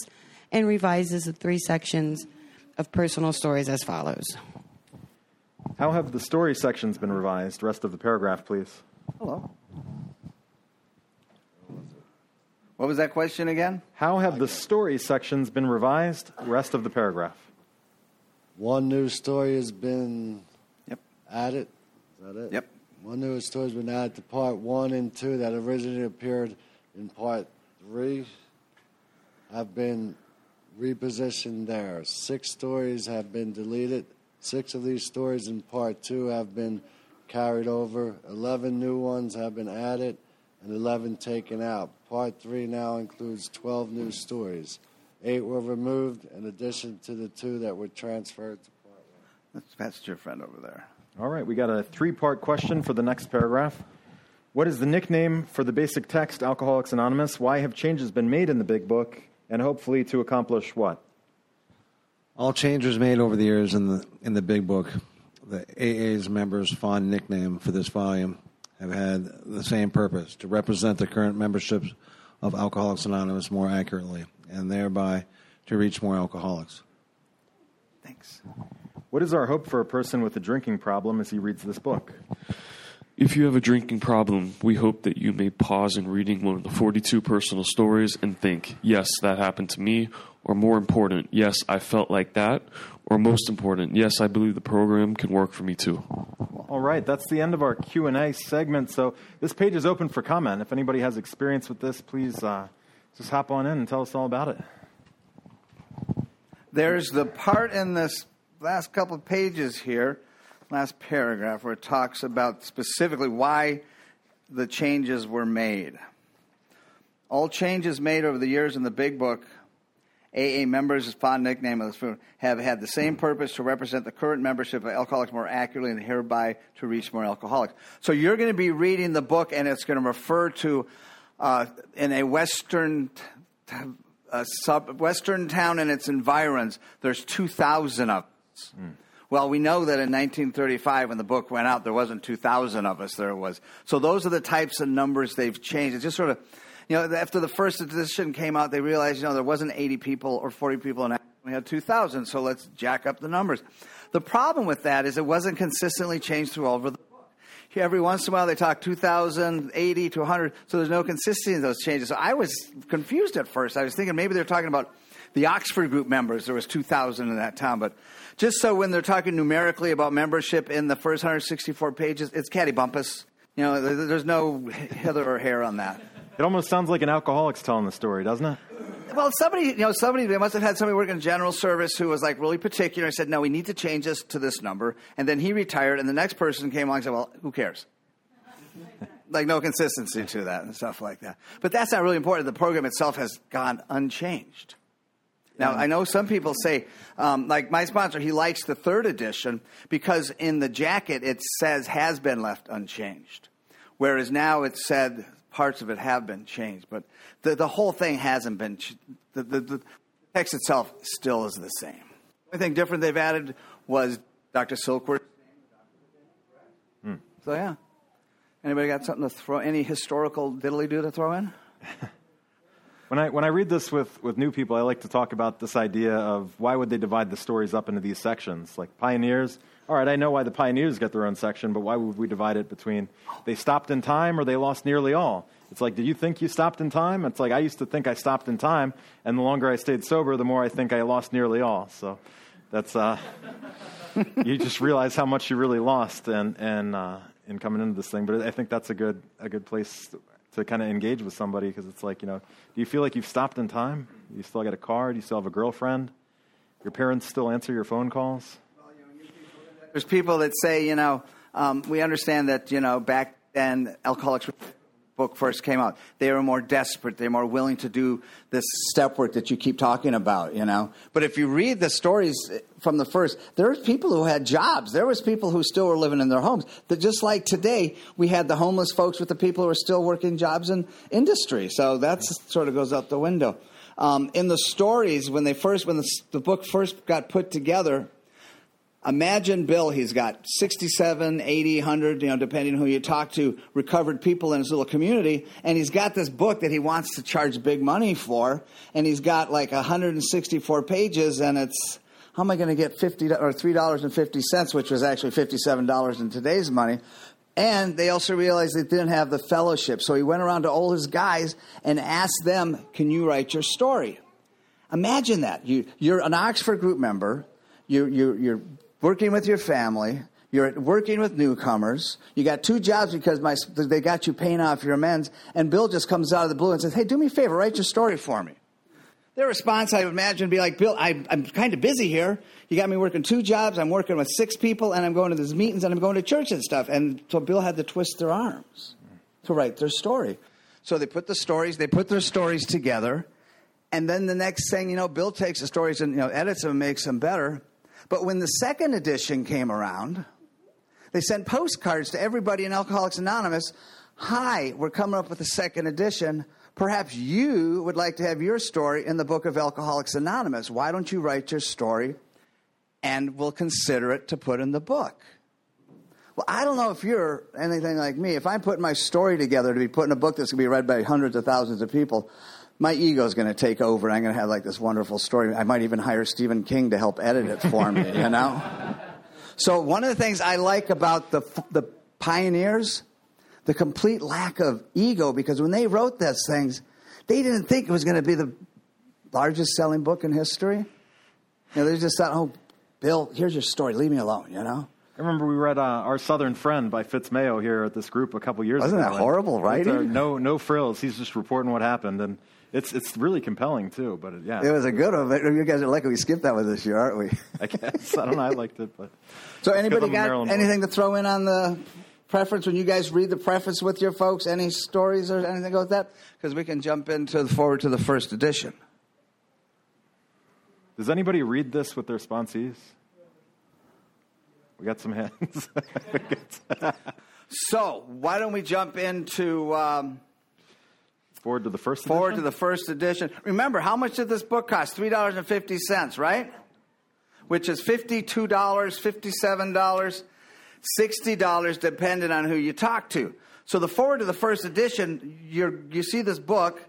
and revises the three sections of personal stories as follows. How have the story sections been revised? Rest of the paragraph, please. Hello. What was that question again? How have the story sections been revised? Rest of the paragraph. One new story has been yep. added. Is that it? Yep. One new story has been added to part one and two that originally appeared in part three have been repositioned there. Six stories have been deleted. Six of these stories in part two have been carried over. Eleven new ones have been added and 11 taken out. Part three now includes 12 new stories. Eight were removed in addition to the two that were transferred to part one. That's, that's your friend over there. All right, we got a three part question for the next paragraph. What is the nickname for the basic text, Alcoholics Anonymous? Why have changes been made in the big book? And hopefully to accomplish what? All changes made over the years in the in the big book. The AA's members' fond nickname for this volume have had the same purpose to represent the current memberships of Alcoholics Anonymous more accurately and thereby to reach more alcoholics. Thanks. What is our hope for a person with a drinking problem as he reads this book? If you have a drinking problem, we hope that you may pause in reading one of the 42 personal stories and think, yes, that happened to me, or more important, yes, I felt like that, or most important, yes, I believe the program can work for me too. All right, that's the end of our Q&A segment. So this page is open for comment. If anybody has experience with this, please uh, just hop on in and tell us all about it. There's the part in this last couple of pages here, last paragraph, where it talks about specifically why the changes were made. All changes made over the years in the big book, AA members' fond nickname of this food, have had the same purpose to represent the current membership of alcoholics more accurately and hereby to reach more alcoholics. So you're going to be reading the book, and it's going to refer to uh, in a Western a sub, Western town and its environs, there's 2,000 of us. Well, we know that in 1935, when the book went out, there wasn't 2,000 of us. There was. So those are the types of numbers they've changed. It's just sort of, you know, after the first edition came out, they realized, you know, there wasn't 80 people or 40 people, and we had 2,000. So let's jack up the numbers. The problem with that is it wasn't consistently changed through all over the every once in a while they talk 2,000, 80 to 100, so there's no consistency in those changes. So I was confused at first. I was thinking maybe they're talking about the Oxford group members. There was 2,000 in that town, but just so when they're talking numerically about membership in the first 164 pages, it's cattybumpus. You know, there's no hither or hair on that. It almost sounds like an alcoholic's telling the story, doesn't it? Well, somebody, you know, somebody, they must have had somebody working in general service who was like really particular and said, no, we need to change this to this number. And then he retired, and the next person came along and said, well, who cares? like, no consistency to that and stuff like that. But that's not really important. The program itself has gone unchanged. Now, I know some people say, um, like my sponsor, he likes the third edition because in the jacket it says has been left unchanged, whereas now it said parts of it have been changed, but the, the whole thing hasn't been. Ch- the, the, the text itself still is the same. The only thing different they've added was Dr. Silkworth. Hmm. So yeah, anybody got something to throw? Any historical diddly do to throw in? When I when I read this with, with new people, I like to talk about this idea of why would they divide the stories up into these sections? Like pioneers. All right, I know why the pioneers get their own section, but why would we divide it between they stopped in time or they lost nearly all? It's like, did you think you stopped in time? It's like I used to think I stopped in time, and the longer I stayed sober, the more I think I lost nearly all. So that's uh, you just realize how much you really lost and and uh, in coming into this thing. But I think that's a good a good place to kind of engage with somebody because it's like you know, do you feel like you've stopped in time? You still got a car? Do you still have a girlfriend? Your parents still answer your phone calls? There's people that say, you know, um, we understand that, you know, back then Alcoholics book first came out, they were more desperate. They're more willing to do this step work that you keep talking about, you know. But if you read the stories from the first, there was people who had jobs. There was people who still were living in their homes. That just like today, we had the homeless folks with the people who are still working jobs in industry. So that sort of goes out the window. Um, in the stories, when they first, when the, the book first got put together, Imagine Bill, he's got 67, 80, 100, you know, depending on who you talk to, recovered people in his little community, and he's got this book that he wants to charge big money for, and he's got like 164 pages, and it's, how am I going to get 50 or $3.50, which was actually $57 in today's money? And they also realized they didn't have the fellowship. So he went around to all his guys and asked them, Can you write your story? Imagine that. You, you're an Oxford group member. You, you, you're working with your family. You're working with newcomers. You got two jobs because my, they got you paying off your amends. And Bill just comes out of the blue and says, Hey, do me a favor, write your story for me. Their response, I would imagine, would be like, Bill, I, I'm kind of busy here. You got me working two jobs. I'm working with six people, and I'm going to these meetings, and I'm going to church and stuff. And so Bill had to twist their arms to write their story. So they put the stories, they put their stories together, and then the next thing you know, Bill takes the stories and you know edits them, and makes them better. But when the second edition came around, they sent postcards to everybody in Alcoholics Anonymous. Hi, we're coming up with a second edition. Perhaps you would like to have your story in the book of Alcoholics Anonymous. Why don't you write your story and we'll consider it to put in the book? Well, I don't know if you're anything like me. If I'm putting my story together to be put in a book that's going to be read by hundreds of thousands of people, my ego is going to take over and I'm going to have like this wonderful story. I might even hire Stephen King to help edit it for me, you know? So one of the things I like about the, the pioneers, the complete lack of ego, because when they wrote those things, they didn't think it was going to be the largest selling book in history. You know, they just thought, oh, Bill, here's your story. Leave me alone, you know? I remember we read uh, Our Southern Friend by Fitz Mayo here at this group a couple years Wasn't ago. that horrible And writing? uh, no, no frills. He's just reporting what happened, and it's it's really compelling too. But it, yeah, It was a good one. but You guys are lucky we skipped that one this year, aren't we? I guess I don't know. I liked it, but So anybody got Maryland anything to throw in on the preference when you guys read the preface with your folks? Any stories or anything like that? Because we can jump into the foreword to the first edition. Does anybody read this with their sponsees? We got some hands. So why don't we jump into um, foreword to the first foreword edition? to the first edition? Remember, how much did this book cost? Three dollars and fifty cents, right? Which is fifty-two dollars, fifty-seven dollars, sixty dollars, depending on who you talk to. So the foreword to the first edition, you you see this book,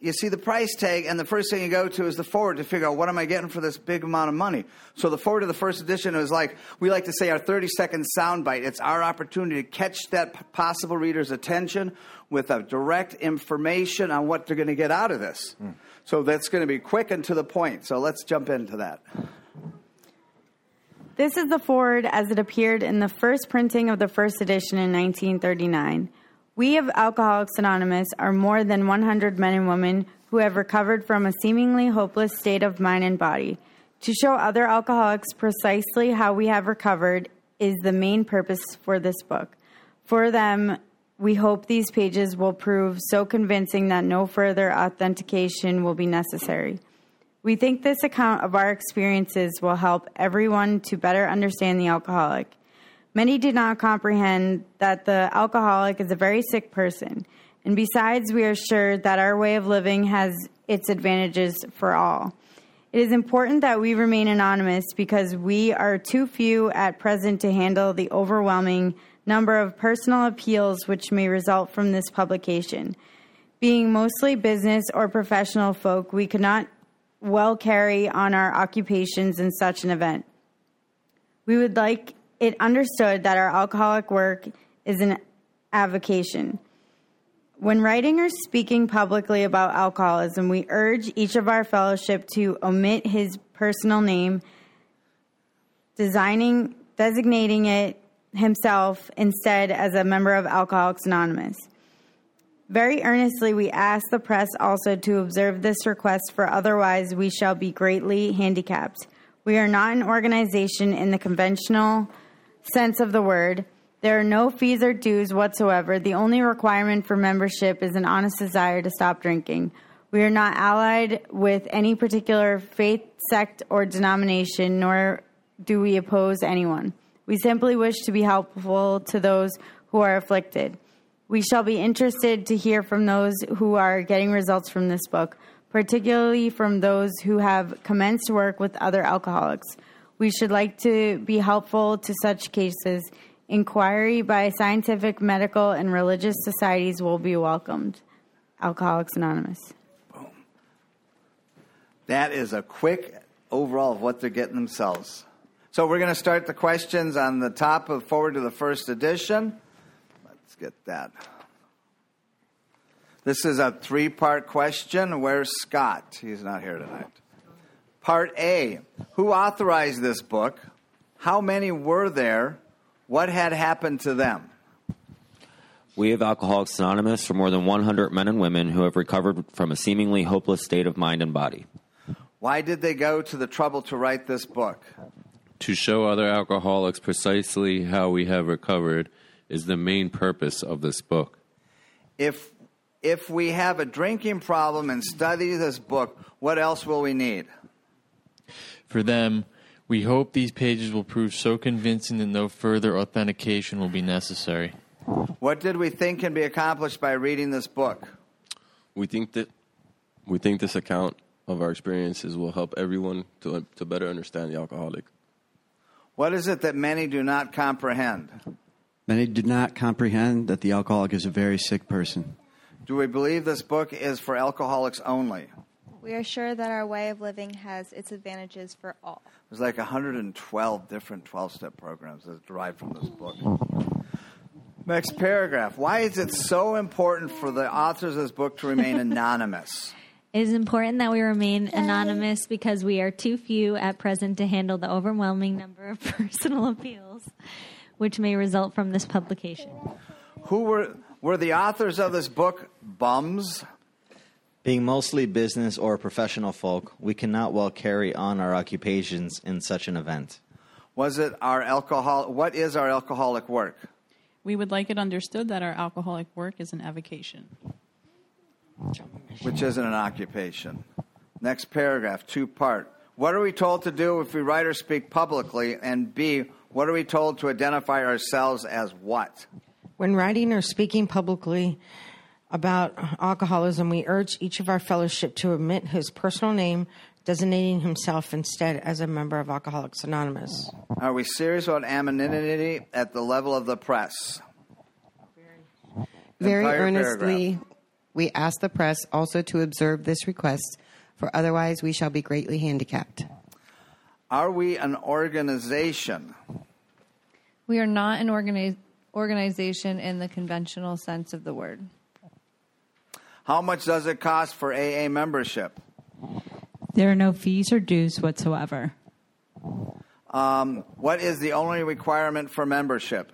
you see the price tag, and the first thing you go to is the foreword to figure out what am I getting for this big amount of money. So the foreword to the first edition is like we like to say our thirty second soundbite. It's our opportunity to catch that possible reader's attention with a direct information on what they're going to get out of this. Hmm. So that's going to be quick and to the point. So let's jump into that. This is the foreword as it appeared in the first printing of the first edition in 1939. We of Alcoholics Anonymous are more than 100 men and women who have recovered from a seemingly hopeless state of mind and body. To show other alcoholics precisely how we have recovered is the main purpose for this book. For them, we hope these pages will prove so convincing that no further authentication will be necessary. We think this account of our experiences will help everyone to better understand the alcoholic. Many do not comprehend that the alcoholic is a very sick person, and besides, we are sure that our way of living has its advantages for all. It is important that we remain anonymous because we are too few at present to handle the overwhelming number of personal appeals which may result from this publication. Being mostly business or professional folk, we could not well carry on our occupations in such an event. We would like it understood that our alcoholic work is an avocation. When writing or speaking publicly about alcoholism, we urge each of our fellowship to omit his personal name, designing, designating it himself instead as a member of Alcoholics Anonymous. Very earnestly, we ask the press also to observe this request, for otherwise we shall be greatly handicapped. We are not an organization in the conventional sense of the word. There are no fees or dues whatsoever. The only requirement for membership is an honest desire to stop drinking. We are not allied with any particular faith, sect, or denomination, nor do we oppose anyone. We simply wish to be helpful to those who are afflicted. We shall be interested to hear from those who are getting results from this book, particularly from those who have commenced work with other alcoholics. We should like to be helpful to such cases. Inquiry by scientific, medical, and religious societies will be welcomed. Alcoholics Anonymous. Boom. That is a quick overall of what they're getting themselves. So we're going to start the questions on the top of foreword to the first edition. Let's get that. This is a three part question. Where's Scott? He's not here tonight. Part A Who authorized this book? How many were there? What had happened to them? We have Alcoholics Anonymous for more than 100 men and women who have recovered from a seemingly hopeless state of mind and body. Why did they go to the trouble to write this book? To show other alcoholics precisely how we have recovered is the main purpose of this book. If if we have a drinking problem and study this book, what else will we need? For them, we hope these pages will prove so convincing that no further authentication will be necessary. What did we think can be accomplished by reading this book? We think that we think this account of our experiences will help everyone to, to better understand the alcoholic. What is it that many do not comprehend? Many do not comprehend that the alcoholic is a very sick person. Do we believe this book is for alcoholics only? We are sure that our way of living has its advantages for all. There's like 112 different 12 step programs that derive from this book. Next paragraph. Why is it so important for the authors of this book to remain anonymous? It is important that we remain anonymous because we are too few at present to handle the overwhelming number of personal appeals which may result from this publication. Who were were the authors of this book bums? Being mostly business or professional folk, we cannot well carry on our occupations in such an event. Was it our alcohol what is our alcoholic work? We would like it understood that our alcoholic work is an avocation. Which isn't an occupation. Next paragraph, two part. What are we told to do if we write or speak publicly? And B, what are we told to identify ourselves as what? When writing or speaking publicly about alcoholism, we urge each of our fellowship to omit his personal name, designating himself instead as a member of Alcoholics Anonymous. Are we serious about anonymity at the level of the press? Very Entire earnestly, paragraph. We ask the press also to observe this request, for otherwise we shall be greatly handicapped. Are we an organization? We are not an organi- organization in the conventional sense of the word. How much does it cost for AA membership? There are no fees or dues whatsoever. Um, what is the only requirement for membership?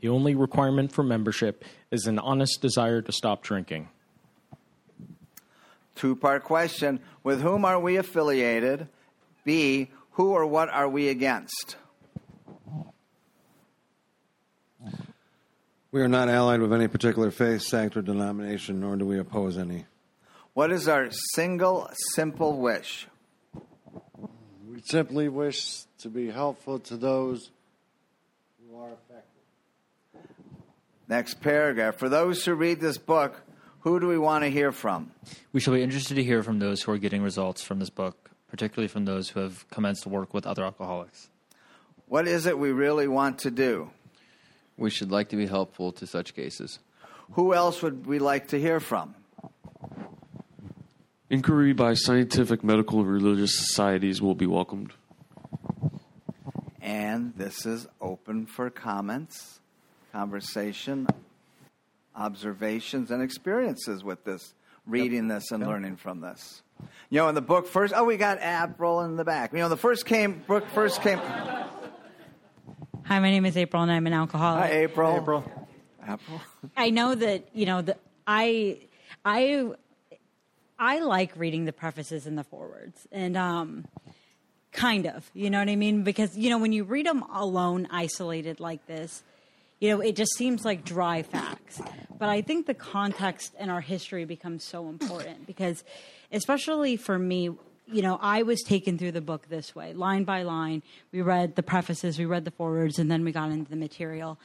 The only requirement for membership is an honest desire to stop drinking. Two part question. With whom are we affiliated? B, who or what are we against? We are not allied with any particular faith, sect, or denomination, nor do we oppose any. What is our single, simple wish? We simply wish to be helpful to those who are affected. Next paragraph. For those who read this book, who do we want to hear from? We shall be interested to hear from those who are getting results from this book, particularly from those who have commenced to work with other alcoholics. What is it we really want to do? We should like to be helpful to such cases. Who else would we like to hear from? Inquiry by scientific, medical, and religious societies will be welcomed. And this is open for comments, conversation, observations, and experiences with this, reading this and learning from this. You know, in the book first, oh, we got April in the back. You know, the first came, book first came. Hi, my name is April, and I'm an alcoholic. Hi, April. April. April. I know that you know the I I I like reading the prefaces and the forewords, and um, kind of, you know what I mean? Because you know when you read them alone, isolated like this, you know it just seems like dry facts. But I think the context and our history becomes so important because, especially for me, you know, I was taken through the book this way, line by line. We read the prefaces, we read the forewords, and then we got into the material.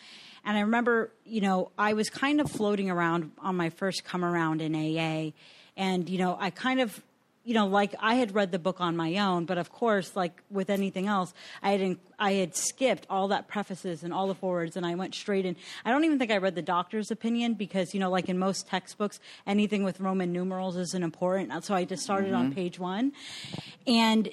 And I remember, you know, I was kind of floating around on my first come around in AA. And, you know, I kind of, you know, like I had read the book on my own, but of course, like with anything else, I had I had skipped all that prefaces and all the forewords, and I went straight in. I don't even think I read the doctor's opinion because you know, like in most textbooks, anything with Roman numerals isn't important. So I just started mm-hmm. on page one, and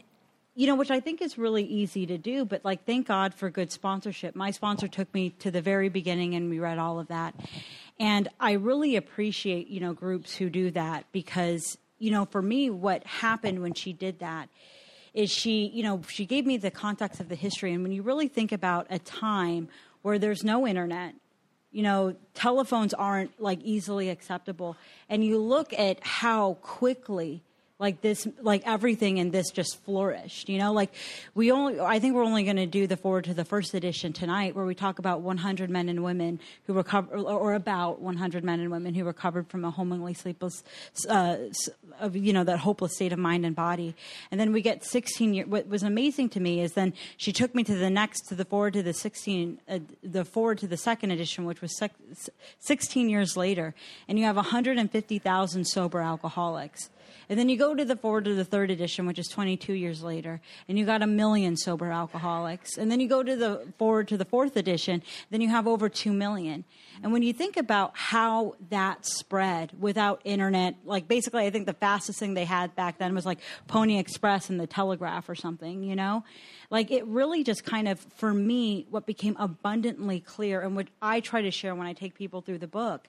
you know, which I think is really easy to do, but like, thank God for good sponsorship. My sponsor took me to the very beginning and we read all of that. And I really appreciate, you know, groups who do that because, you know, for me, what happened when she did that is she, you know, she gave me the context of the history. And when you really think about a time where there's no internet, you know, telephones aren't like easily acceptable, and you look at how quickly like this like everything in this just flourished you know? Like we only i think we're only going to do the foreword to the first edition tonight where we talk about 100 men and women who recover or about 100 men and women who recovered from a homingly sleepless uh, you know that hopeless state of mind and body. And then we get 16 years what was amazing to me is then she took me to the next to the foreword to the 16 uh, the foreword to the second edition which was sec- 16 years later. And you have 150000 sober alcoholics and then you go to the foreword to the third edition, which is 22 years later, and you got a million sober alcoholics. And then you go to the foreword to the fourth edition, then you have over 2 million. And when you think about how that spread without internet, like basically, I think the fastest thing they had back then was like Pony Express and the Telegraph or something, you know? Like it really just kind of, for me, what became abundantly clear and what I try to share when I take people through the book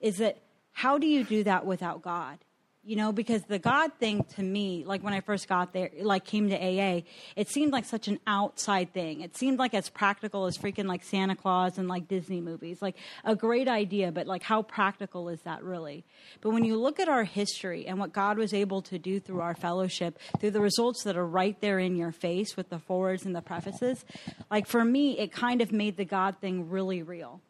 is that how do you do that without God? You know because the god thing to me like when i first got there like came to aa it seemed like such an outside thing. It seemed like as practical as freaking like santa claus and like disney movies like a great idea but like how practical is that really? But when you look at our history and what god was able to do through our fellowship through the results that are right there in your face with the forewords and the prefaces like for me it kind of made the god thing really real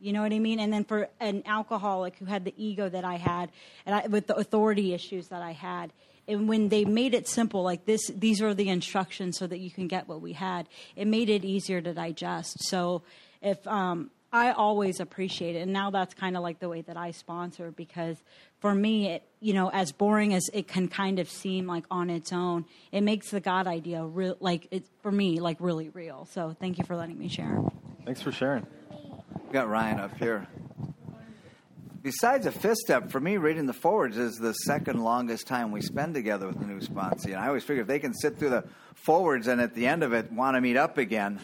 you know what I mean? And then for an alcoholic who had the ego that I had, and I, with the authority issues that I had, and when they made it simple, like this, these are the instructions so that you can get what we had. It made it easier to digest. So if um, I always appreciate it, and now that's kind of like the way that I sponsor because for me, it you know, as boring as it can kind of seem like on its own, it makes the God idea real, like it for me, like really real. So thank you for letting me share. Thanks for sharing. We got Ryan up here. Besides a fifth step, for me, reading the forewords is the second longest time we spend together with the new sponsor. And I always figure if they can sit through the forewords and at the end of it want to meet up again,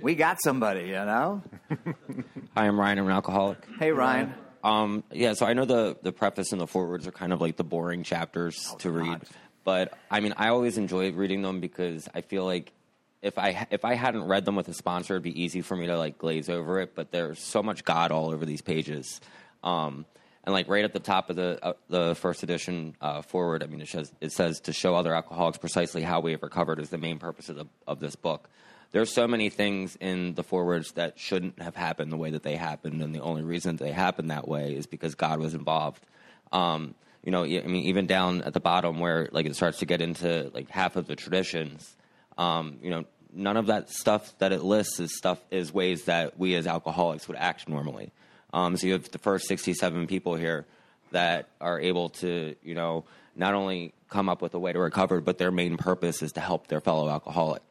we got somebody, you know? Hi, I'm Ryan. I'm an alcoholic. Hey, Ryan. Um, yeah, so I know the, the preface and the forewords are kind of like the boring chapters oh, to read. But I mean, I always enjoy reading them because I feel like if I if I hadn't read them with a sponsor, it'd be easy for me to like glaze over it. But there's so much God all over these pages, um, and like right at the top of the uh, the first edition uh, foreword, I mean, it says it says to show other alcoholics precisely how we have recovered is the main purpose of the, of this book. There's so many things in the forewords that shouldn't have happened the way that they happened, and the only reason they happened that way is because God was involved. Um, you know, I mean, even down at the bottom where like it starts to get into like half of the traditions Um, you know, none of that stuff that it lists is stuff is ways that we as alcoholics would act normally. Um, so you have the first 67 people here that are able to, you know, not only come up with a way to recover, but their main purpose is to help their fellow alcoholic.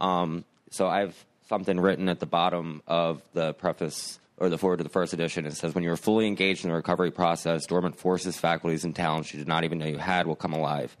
Um, so I have something written at the bottom of the preface or the foreword to the first edition. It says, "When you are fully engaged in the recovery process, dormant forces, faculties, and talents you did not even know you had will come alive.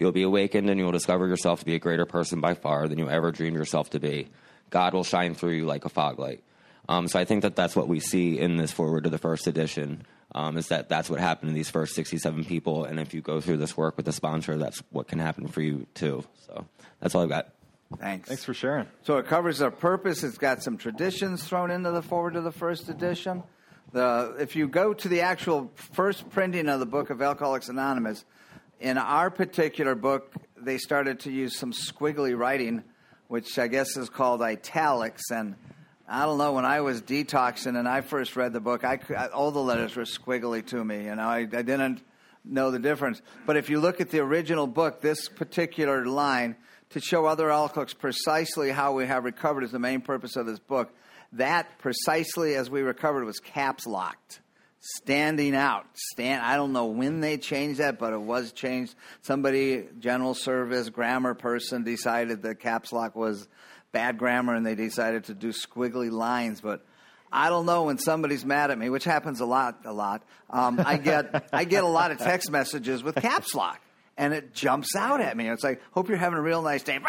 You will be awakened, and you will discover yourself to be a greater person by far than you ever dreamed yourself to be. God will shine through you like a fog light." Um, so I think that that's what we see in this foreword to the first edition. Um, is that that's what happened to these first 67 people, and if you go through this work with a sponsor, that's what can happen for you too. So that's all I've got. Thanks. Thanks for sharing. So it covers our purpose. It's got some traditions thrown into the foreword to the first edition. The, if you go to the actual first printing of the book of Alcoholics Anonymous, in our particular book, they started to use some squiggly writing, which I guess is called italics. And I don't know, when I was detoxing and I first read the book, I, all the letters were squiggly to me. You know, I, I didn't know the difference. But if you look at the original book, this particular line, to show other alcoholics precisely how we have recovered is the main purpose of this book. That precisely as we recovered was caps locked. Standing out. Stand I don't know when they changed that, but it was changed. Somebody, general service, grammar person decided that caps lock was bad grammar and they decided to do squiggly lines, but I don't know when somebody's mad at me, which happens a lot, a lot. Um, I get I get a lot of text messages with caps lock, and it jumps out at me. It's like, hope you're having a real nice day.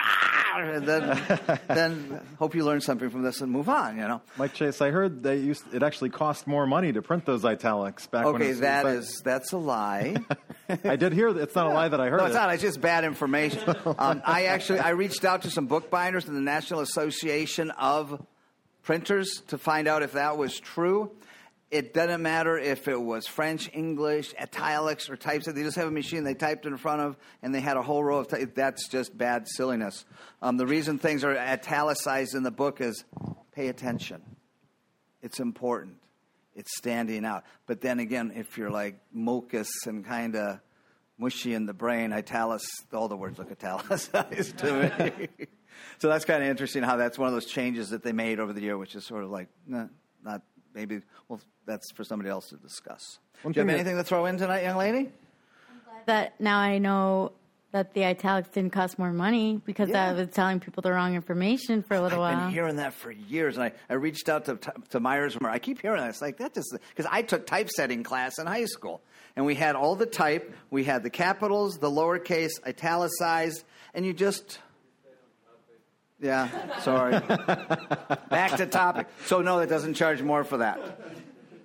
And then, then hope you learn something from this and move on. You know. Mike Chase, I heard they used it actually cost more money to print those italics back when. Okay, it was- that is that's a lie. I did hear that. It's not a lie that I heard. No, it's it. not. It's just bad information. Um, I actually I reached out to some bookbinders in the National Association of Printers to find out if that was true. It doesn't matter if it was French, English, italics, or types. They just have a machine they typed in front of, and they had a whole row of. Ty- that's just bad silliness. Um, the reason things are italicized in the book is pay attention. It's important. It's standing out. But then again, if you're like mucus and kind of mushy in the brain, italics, all the words look italicized to me. so that's kind of interesting how that's one of those changes that they made over the year, which is sort of like, nah, not maybe, well, that's for somebody else to discuss. One Do you have thing that- anything to throw in tonight, young lady? that now I know that the italics didn't cost more money because Yeah. I was telling people the wrong information for a little while. I've been hearing that for years, and I, I reached out to to Myers. I keep hearing that. It's like that just because I took typesetting class in high school, and we had all the type. We had the capitals, the lowercase, italicized, and you just. Yeah, sorry. Back to topic. So no, that doesn't charge more for that.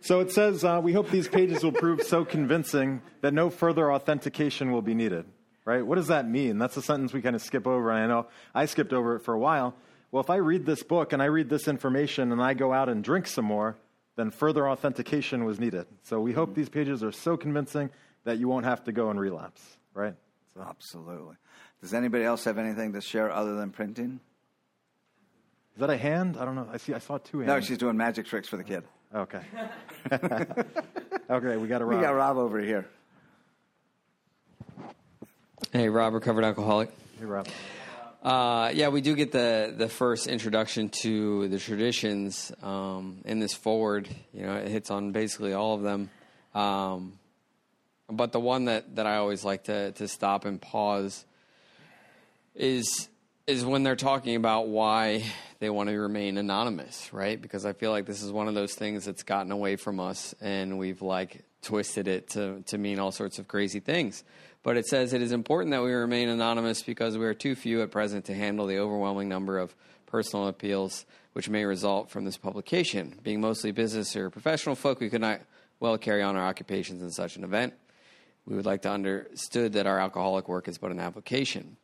So it says, uh, we hope these pages will prove so convincing that no further authentication will be needed. Right? What does that mean? That's a sentence we kind of skip over. And I know I skipped over it for a while. Well, if I read this book and I read this information and I go out and drink some more, then further authentication was needed. So we hope these pages are so convincing that you won't have to go and relapse. Right? So. Absolutely. Does anybody else have anything to share other than printing? Is that a hand? I don't know. I see. I saw two hands. No, she's doing magic tricks for the kid. Okay. okay, we got a Rob. We got Rob over here. Hey, Rob, recovered alcoholic. Hey, Rob. Uh, yeah, we do get the the first introduction to the traditions um, in this foreword. You know, it hits on basically all of them. Um, but the one that, that I always like to, to stop and pause is is when they're talking about why they want to remain anonymous, right? Because I feel like this is one of those things that's gotten away from us and we've like twisted it to, to mean all sorts of crazy things. But it says it is important that we remain anonymous because we are too few at present to handle the overwhelming number of personal appeals which may result from this publication. Being mostly business or professional folk, we could not well carry on our occupations in such an event. We would like to understood that our alcoholic work is but an application.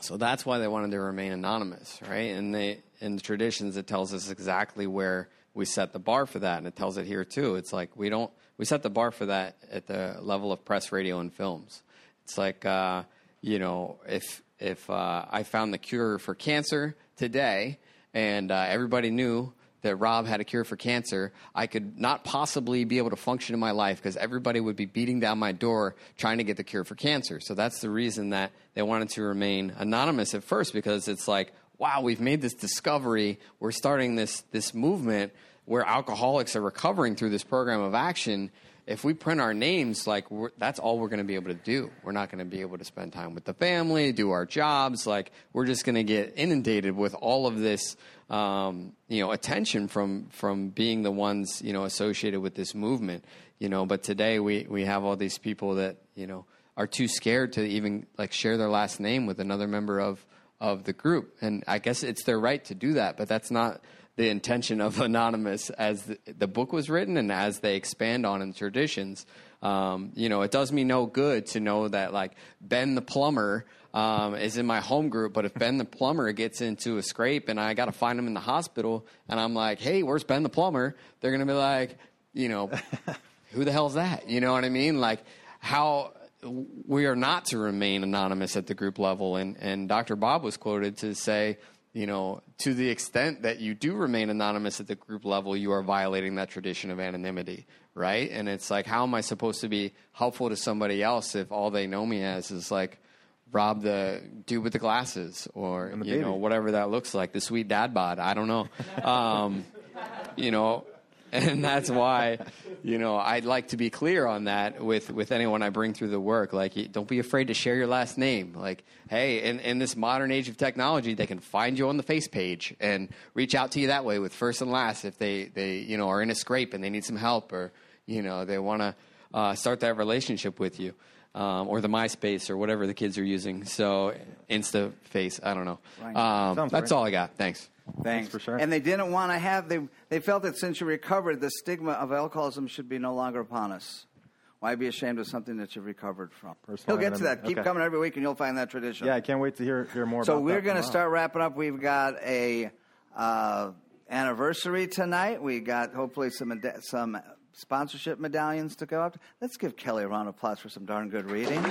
So that's why they wanted to remain anonymous, right? And they in the traditions it tells us exactly where we set the bar for that, and it tells it here too. It's like we don't we set the bar for that at the level of press, radio, and films. It's like uh, you know if if uh, I found the cure for cancer today, and uh, everybody knew that Rob had a cure for cancer, I could not possibly be able to function in my life because everybody would be beating down my door trying to get the cure for cancer. So that's the reason that they wanted to remain anonymous at first because it's like, wow, we've made this discovery. We're starting this this movement where alcoholics are recovering through this program of action. If we print our names, like that's all we're going to be able to do. We're not going to be able to spend time with the family, do our jobs. Like we're just going to get inundated with all of this, um, you know, attention from from being the ones you know associated with this movement. You know, but today we we have all these people that you know are too scared to even like share their last name with another member of of the group. And I guess it's their right to do that, but that's not the intention of Anonymous as the, the book was written and as they expand on in traditions. Um, you know, it does me no good to know that like Ben the plumber um, is in my home group, but if Ben the plumber gets into a scrape and I got to find him in the hospital, and I'm like, "Hey, where's Ben the plumber?" They're gonna be like, you know, who the hell's that? You know what I mean? Like how we are not to remain anonymous at the group level. And, and Dr. Bob was quoted to say, you know, to the extent that you do remain anonymous at the group level, you are violating that tradition of anonymity, right? And it's like, how am I supposed to be helpful to somebody else if all they know me as is like Rob the dude with the glasses or, the you know, whatever that looks like, the sweet dad bod? I don't know. Um, you know, and that's why you know I'd like to be clear on that with with anyone I bring through the work. Like, don't be afraid to share your last name. Like, hey, in, in this modern age of technology, they can find you on the face page and reach out to you that way with first and last if they they you know are in a scrape and they need some help or you know they want to uh, start that relationship with you. Um, or the MySpace or whatever the kids are using. So Insta Face, I don't know. Um, that's all I got. Thanks. Thanks. for sure. And they didn't want to have they they felt that since you recovered, the stigma of alcoholism should be no longer upon us. Why be ashamed of something that you've recovered from? Personal He'll get to that. anonymity. Keep Okay. coming every week, and you'll find that tradition. Yeah, I can't wait to hear hear more. so about we're going to start wrapping up. We've got a uh, anniversary tonight. We got hopefully some meda- some sponsorship medallions to go up. Let's give Kelly a round of applause for some darn good reading. And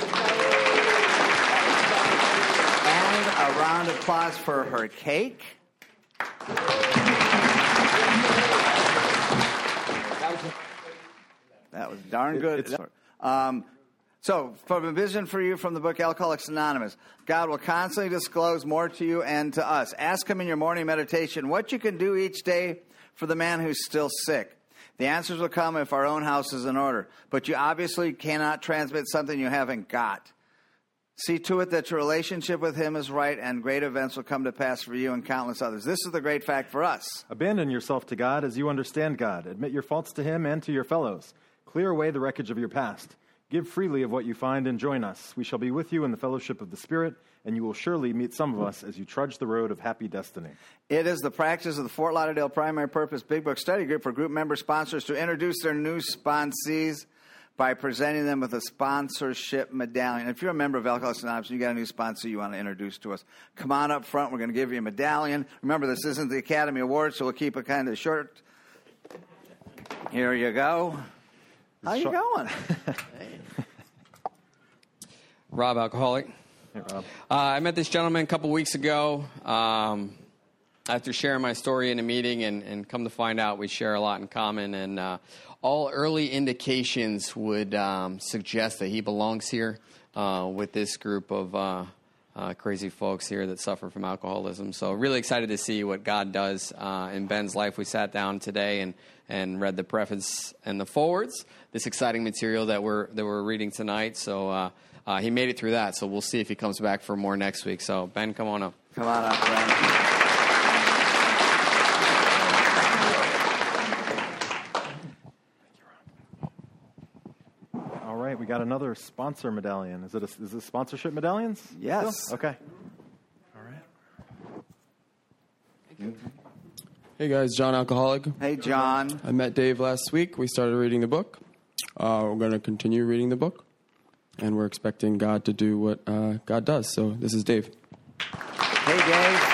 a round of applause for her cake. That was darn good. Um, so, from a vision for you from the book Alcoholics Anonymous, God will constantly disclose more to you and to us. Ask Him in your morning meditation what you can do each day for the man who's still sick. The answers will come if our own house is in order, but you obviously cannot transmit something you haven't got. See to it that your relationship with Him is right, and great events will come to pass for you and countless others. This is the great fact for us. Abandon yourself to God as you understand God. Admit your faults to Him and to your fellows. Clear away the wreckage of your past. Give freely of what you find and join us. We shall be with you in the fellowship of the Spirit, and you will surely meet some of us as you trudge the road of happy destiny. It is the practice of the Fort Lauderdale Primary Purpose Big Book Study Group for group member sponsors to introduce their new sponsees by presenting them with a sponsorship medallion. If you're a member of Alcoholics Anonymous and you got a new sponsor you want to introduce to us, come on up front. We're going to give you a medallion. Remember, this isn't the Academy Awards, so we'll keep it kind of short. Here you go. How you going? hey. Rob, alcoholic. Hey, Uh, I met this gentleman a couple weeks ago um, after sharing my story in a meeting, and, and come to find out we share a lot in common. And uh, all early indications would um, suggest that he belongs here uh, with this group of uh, crazy folks here that suffer from alcoholism. So, really excited to see what God does uh, in Ben's life. We sat down today and, and read the preface and the forewords, this exciting material that we're, that we're reading tonight. So, uh, uh, he made it through that, so we'll see if he comes back for more next week. So, Ben, come on up. Come on up, Ben. We got another sponsor medallion. Is it a, is it sponsorship medallions? Yes. Still? Okay. All right. Hey guys, John Alcoholic. Hey John. I met Dave last week. We started reading the book. Uh, we're going to continue reading the book, and we're expecting God to do what uh, God does. So this is Dave. Hey, Dave.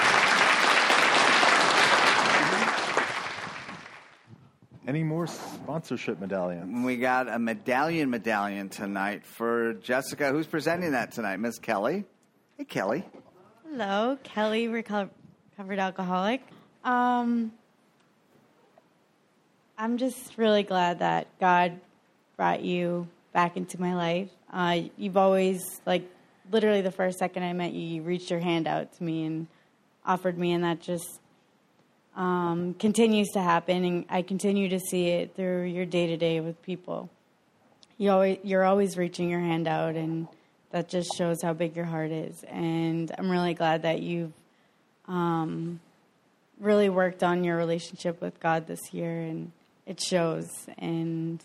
Any more sponsorship medallions? We got a medallion medallion tonight for Jessica. Who's presenting that tonight? Miss Kelly. Hey, Kelly. Hello, Kelly, reco- recovered alcoholic. Um, I'm just really glad that God brought you back into my life. Uh, you've always, like, literally the first second I met you, you reached your hand out to me and offered me, and that just um, continues to happen. And I continue to see it through your day to day with people. You always, you're always reaching your hand out, and that just shows how big your heart is. And I'm really glad that you've um, really worked on your relationship with God this year, and it shows. And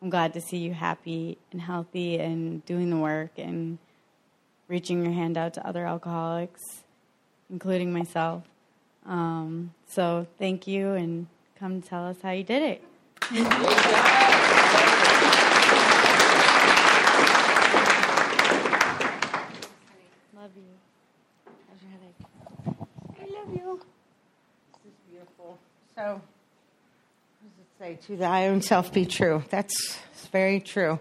I'm glad to see you happy and healthy and doing the work and reaching your hand out to other alcoholics, including myself. Um, so thank you, and come tell us how you did it. Love you. How's your headache? I love you. This is beautiful. So, what does it say? To thy own self be true. That's very true.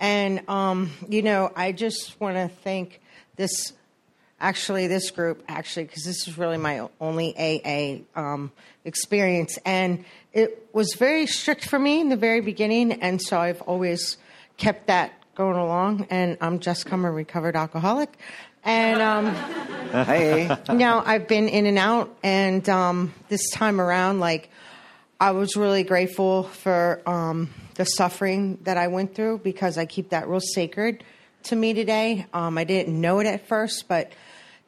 And, um, you know, I just want to thank this, actually, this group, actually, because this is really my only AA um, experience. And it was very strict for me in the very beginning. And so I've always kept that going along. And I'm just I'm a recovered alcoholic. And um, Hey. now I've been in and out, and um, this time around, like I was really grateful for um, the suffering that I went through because I keep that real sacred to me today. Um, I didn't know it at first, but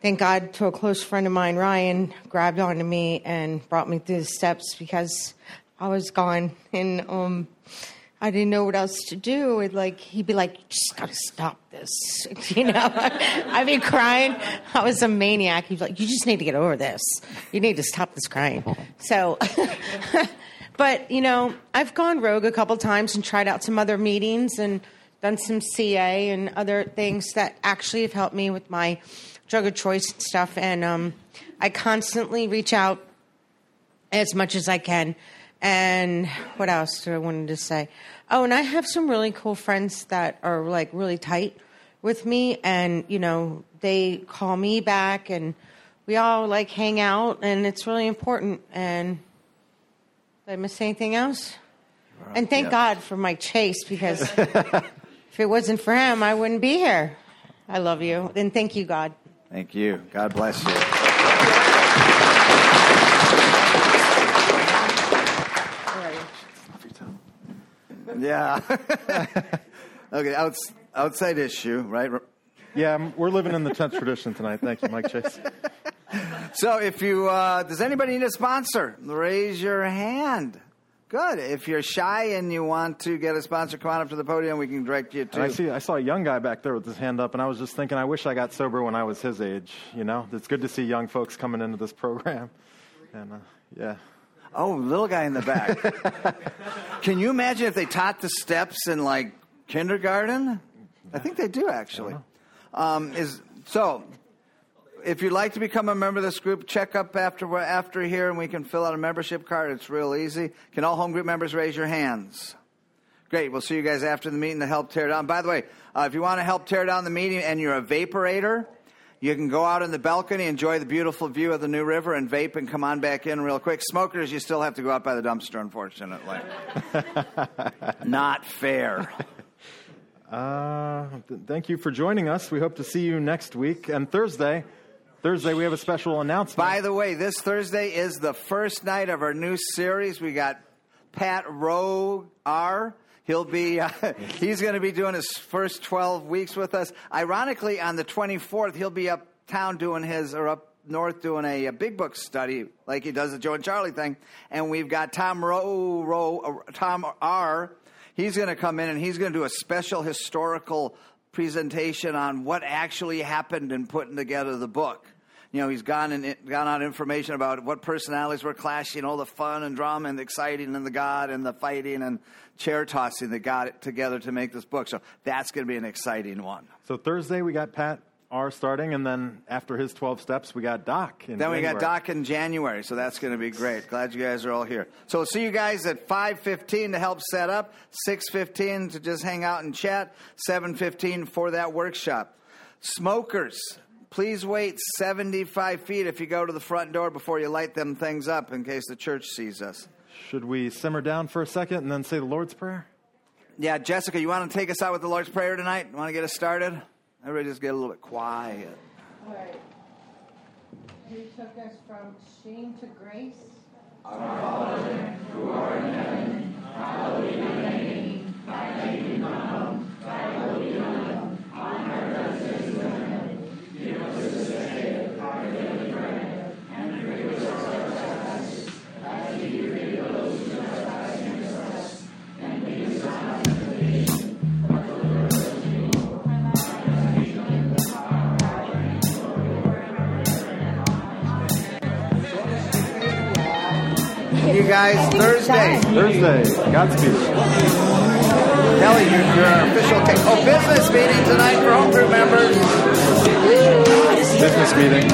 thank God to a close friend of mine, Ryan, grabbed onto me and brought me through the steps because I was gone and um, I didn't know what else to do. Like he'd be like, "You just gotta stop this," you know. I'd be crying. I was a maniac. Be like, "You just need to get over this. You need to stop this crying." So, but you know, I've gone rogue a couple times and tried out some other meetings and done some CA and other things that actually have helped me with my drug of choice and stuff. And um, I constantly reach out as much as I can. And what else do I wanted to say? Oh, and I have some really cool friends that are like really tight with me, and you know they call me back, and we all like hang out, and it's really important. And did I miss anything else? And thank yeah. God for Mike Chase because if it wasn't for him, I wouldn't be here. I love you, and thank you, God. Thank you. God bless you. Yeah. okay, outs, outside issue, right? Yeah, we're living in the 10th tradition tonight. Thank you, Mike Chase. So, if you uh, does anybody need a sponsor? Raise your hand. Good. If you're shy and you want to get a sponsor, come on up to the podium. We can direct you to. And I see. I saw a young guy back there with his hand up, and I was just thinking, I wish I got sober when I was his age. You know, it's good to see young folks coming into this program, and uh, yeah. Oh, little guy in the back. Can you imagine if they taught the steps in like kindergarten? I think they do actually. Um, is so. If you'd like to become a member of this group, check up after after here, and we can fill out a membership card. It's real easy. Can all home group members raise your hands? Great. We'll see you guys after the meeting to help tear down. By the way, uh, if you want to help tear down the meeting and you're a vaporator, you can go out on the balcony, enjoy the beautiful view of the New River, and vape and come on back in real quick. Smokers, you still have to go out by the dumpster, unfortunately. Not fair. Uh, th- thank you for joining us. We hope to see you next week and Thursday. Thursday we have a special announcement. By the way, this Thursday is the first night of our new series. We got Pat Rowe R. He'll be uh, he's going to be doing his first 12 weeks with us. Ironically, on the 24th, he'll be uptown doing his or up north doing a, a big book study like he does the Joe and Charlie thing. And we've got Tom Rowe, Rowe Tom R. He's going to come in and he's going to do a special historical presentation on what actually happened in putting together the book. You know, he's gone and gone out information about what personalities were clashing, all the fun and drama and the exciting and the God and the fighting and chair tossing that got it together to make this book. So that's going to be an exciting one. So Thursday we got Pat R starting, and then after his 12 steps, we got Doc. In Then we got Doc in January, so that's going to be great. Glad you guys are all here. So we'll see you guys at 5.15 to help set up, 6.15 to just hang out and chat, 7.15 for that workshop. Smokers, please wait 75 feet if you go to the front door before you light them things up in case the church sees us. Should we simmer down for a second and then say the Lord's Prayer? Yeah, Jessica, you want to take us out with the Lord's Prayer tonight? You want to get us started? Everybody just get a little bit quiet. All right. Who took us from shame to grace? You guys, Thursday. Thursday, Godspeed. Kelly, you're, you're our official. Ca- oh, business meeting tonight for home group members. Business meeting.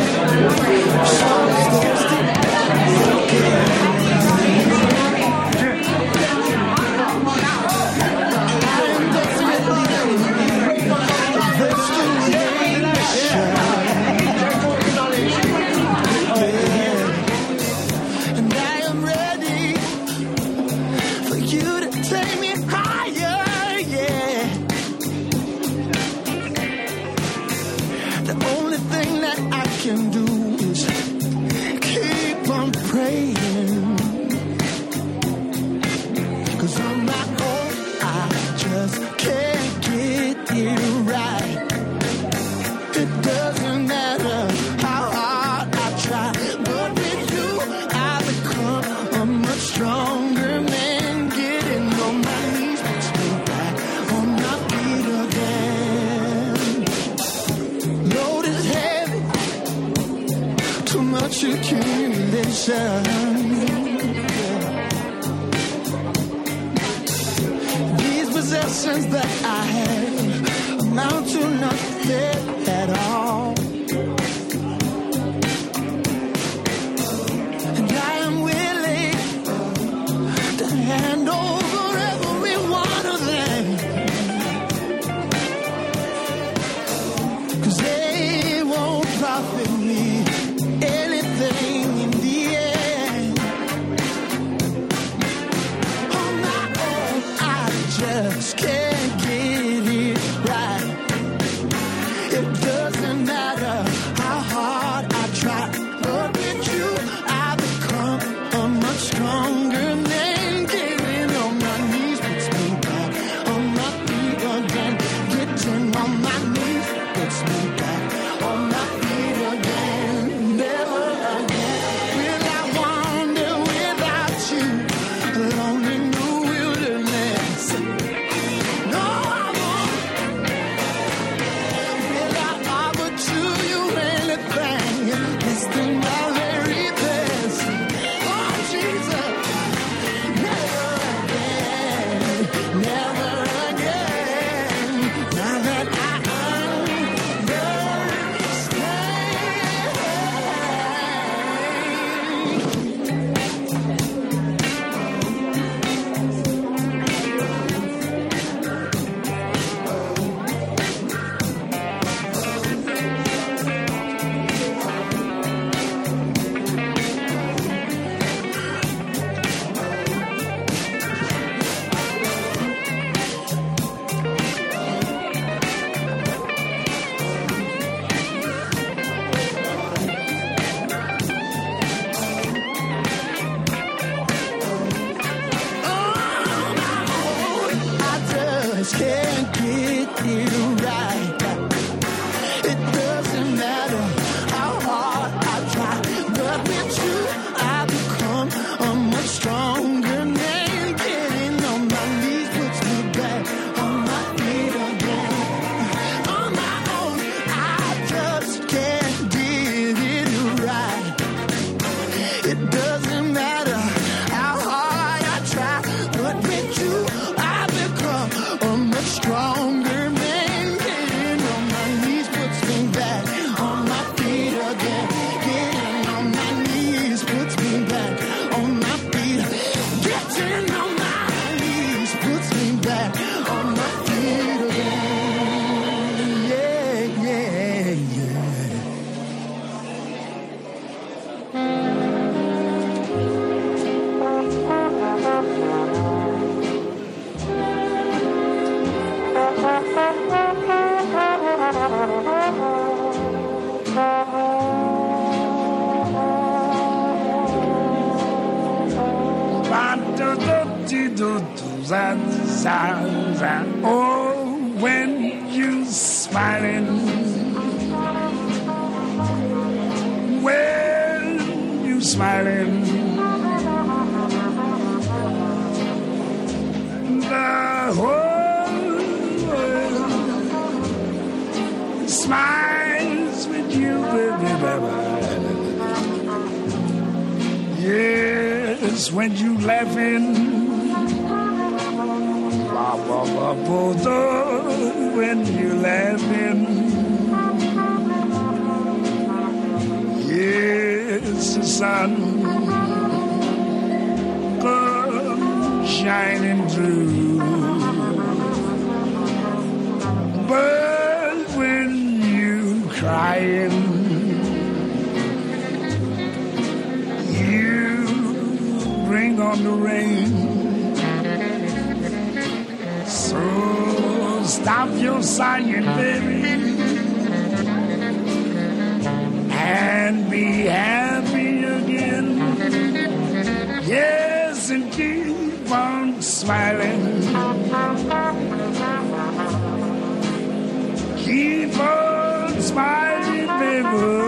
Smiling, the whole world smiles with you, baby, baby. Yes, when you laughing. Ba, ba, ba, when you laughing. Yes, the sun comes shining through. But when you crying, you bring on the rain. So stop your sighing, baby, and be happy And keep on smiling. Keep on smiling, baby.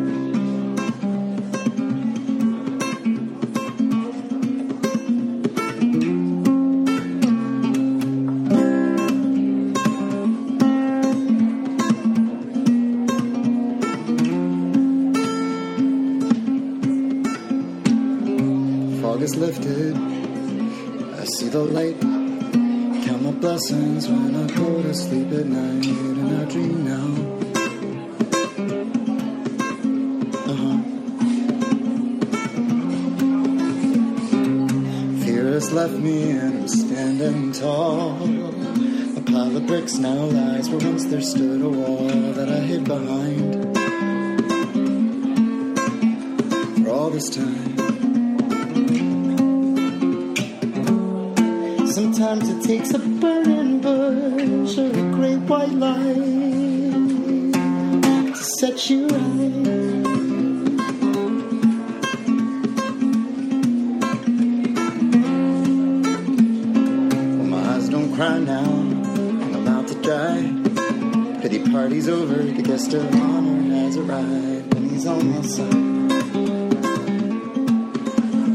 Me and I'm standing tall. A pile of bricks now lies where once there stood a wall that I hid behind. For all this time. Sometimes it takes a burning bush or a great white light to set you side.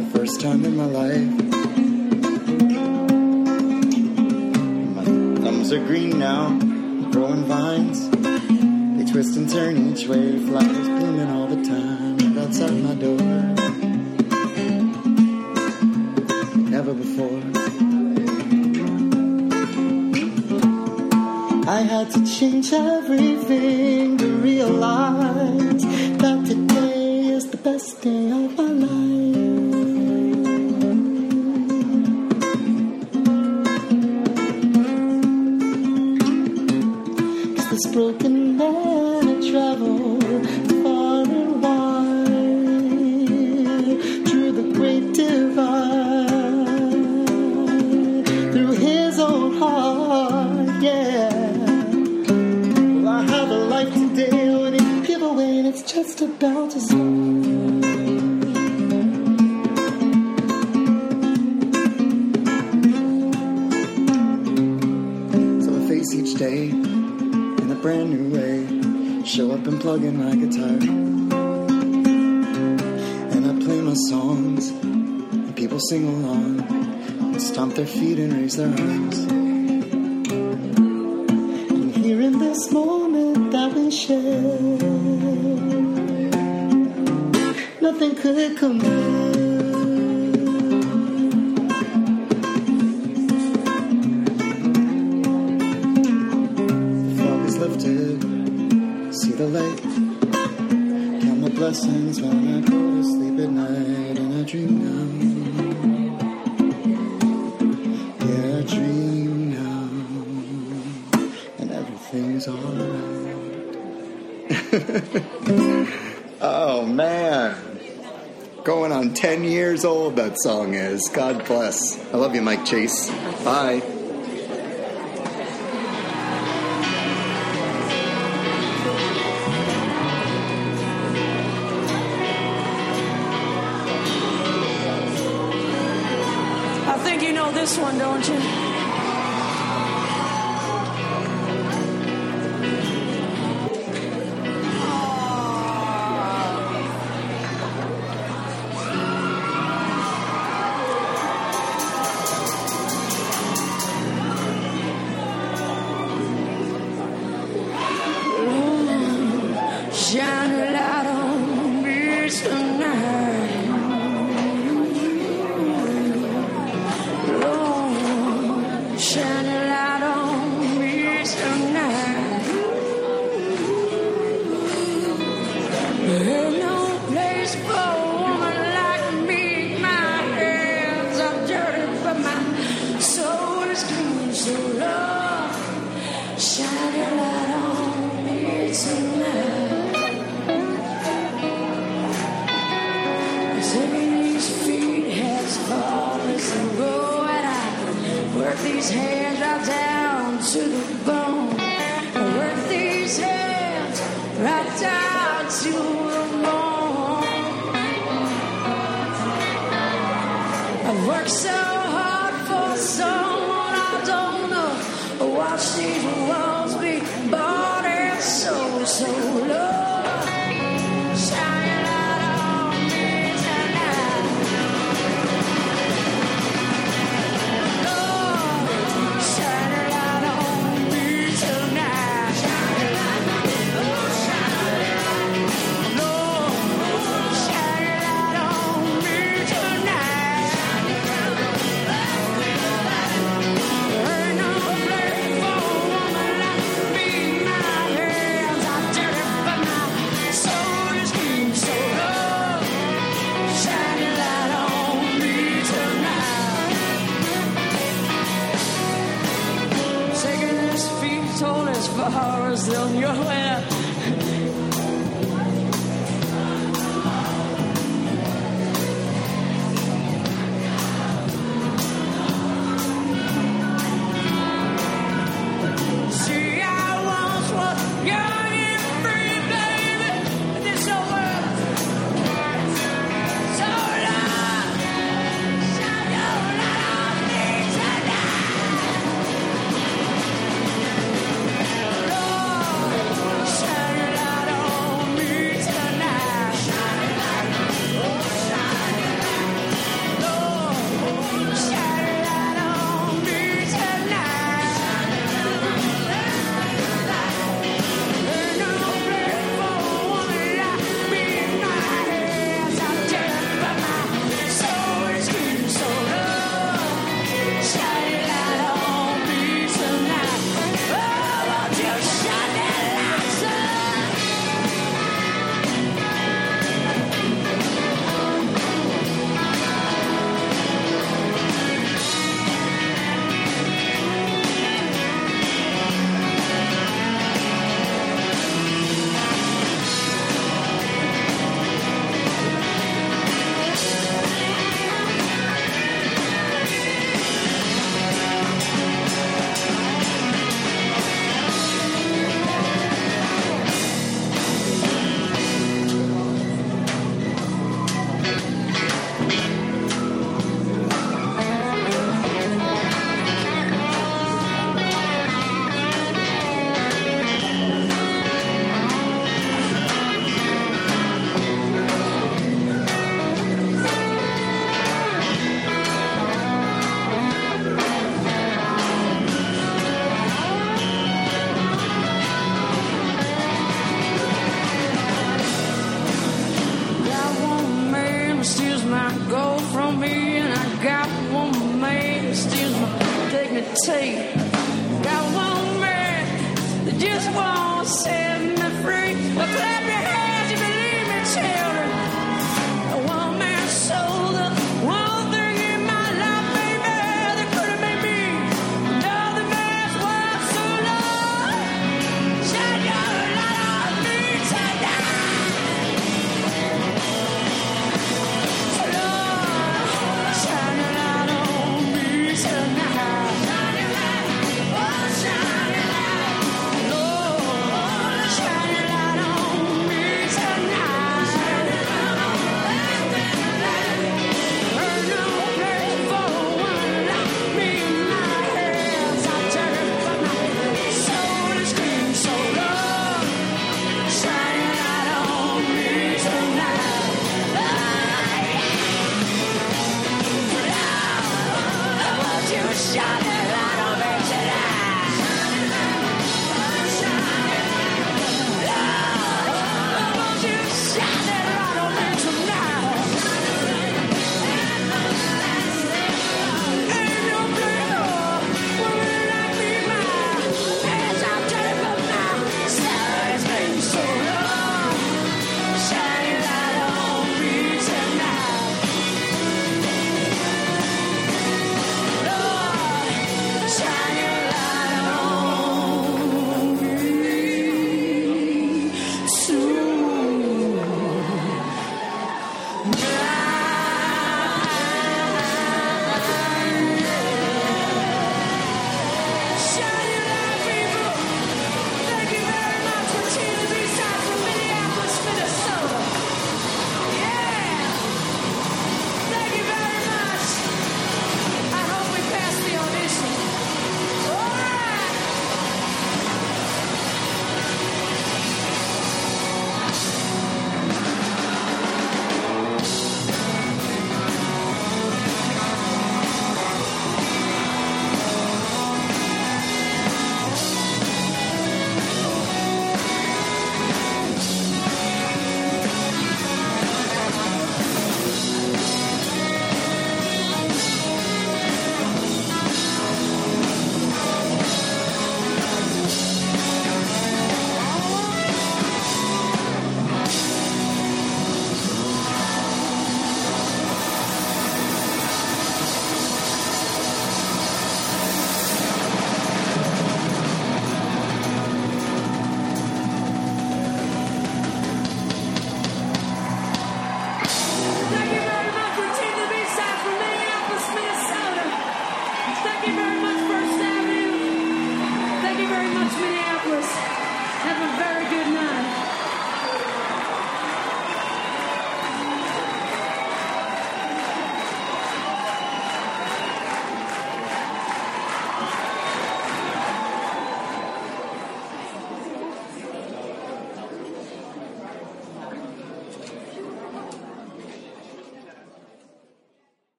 The first time in my life. My thumbs are green now, growing vines. They twist and turn each way, flowers blooming all the time. Outside my door. Never before. I had to change everything a brand new way. Show up and plug in my guitar. And I play my songs, and people sing along, and stomp their feet and raise their arms. And here in this moment that we share, nothing could compare. Blessings when I go to sleep at night, and I dream now. Yeah, I dream now, and everything's alright. oh man. Going on 10 years old, that song is. God bless. I love you, Mike Chase. Bye. This one, don't you?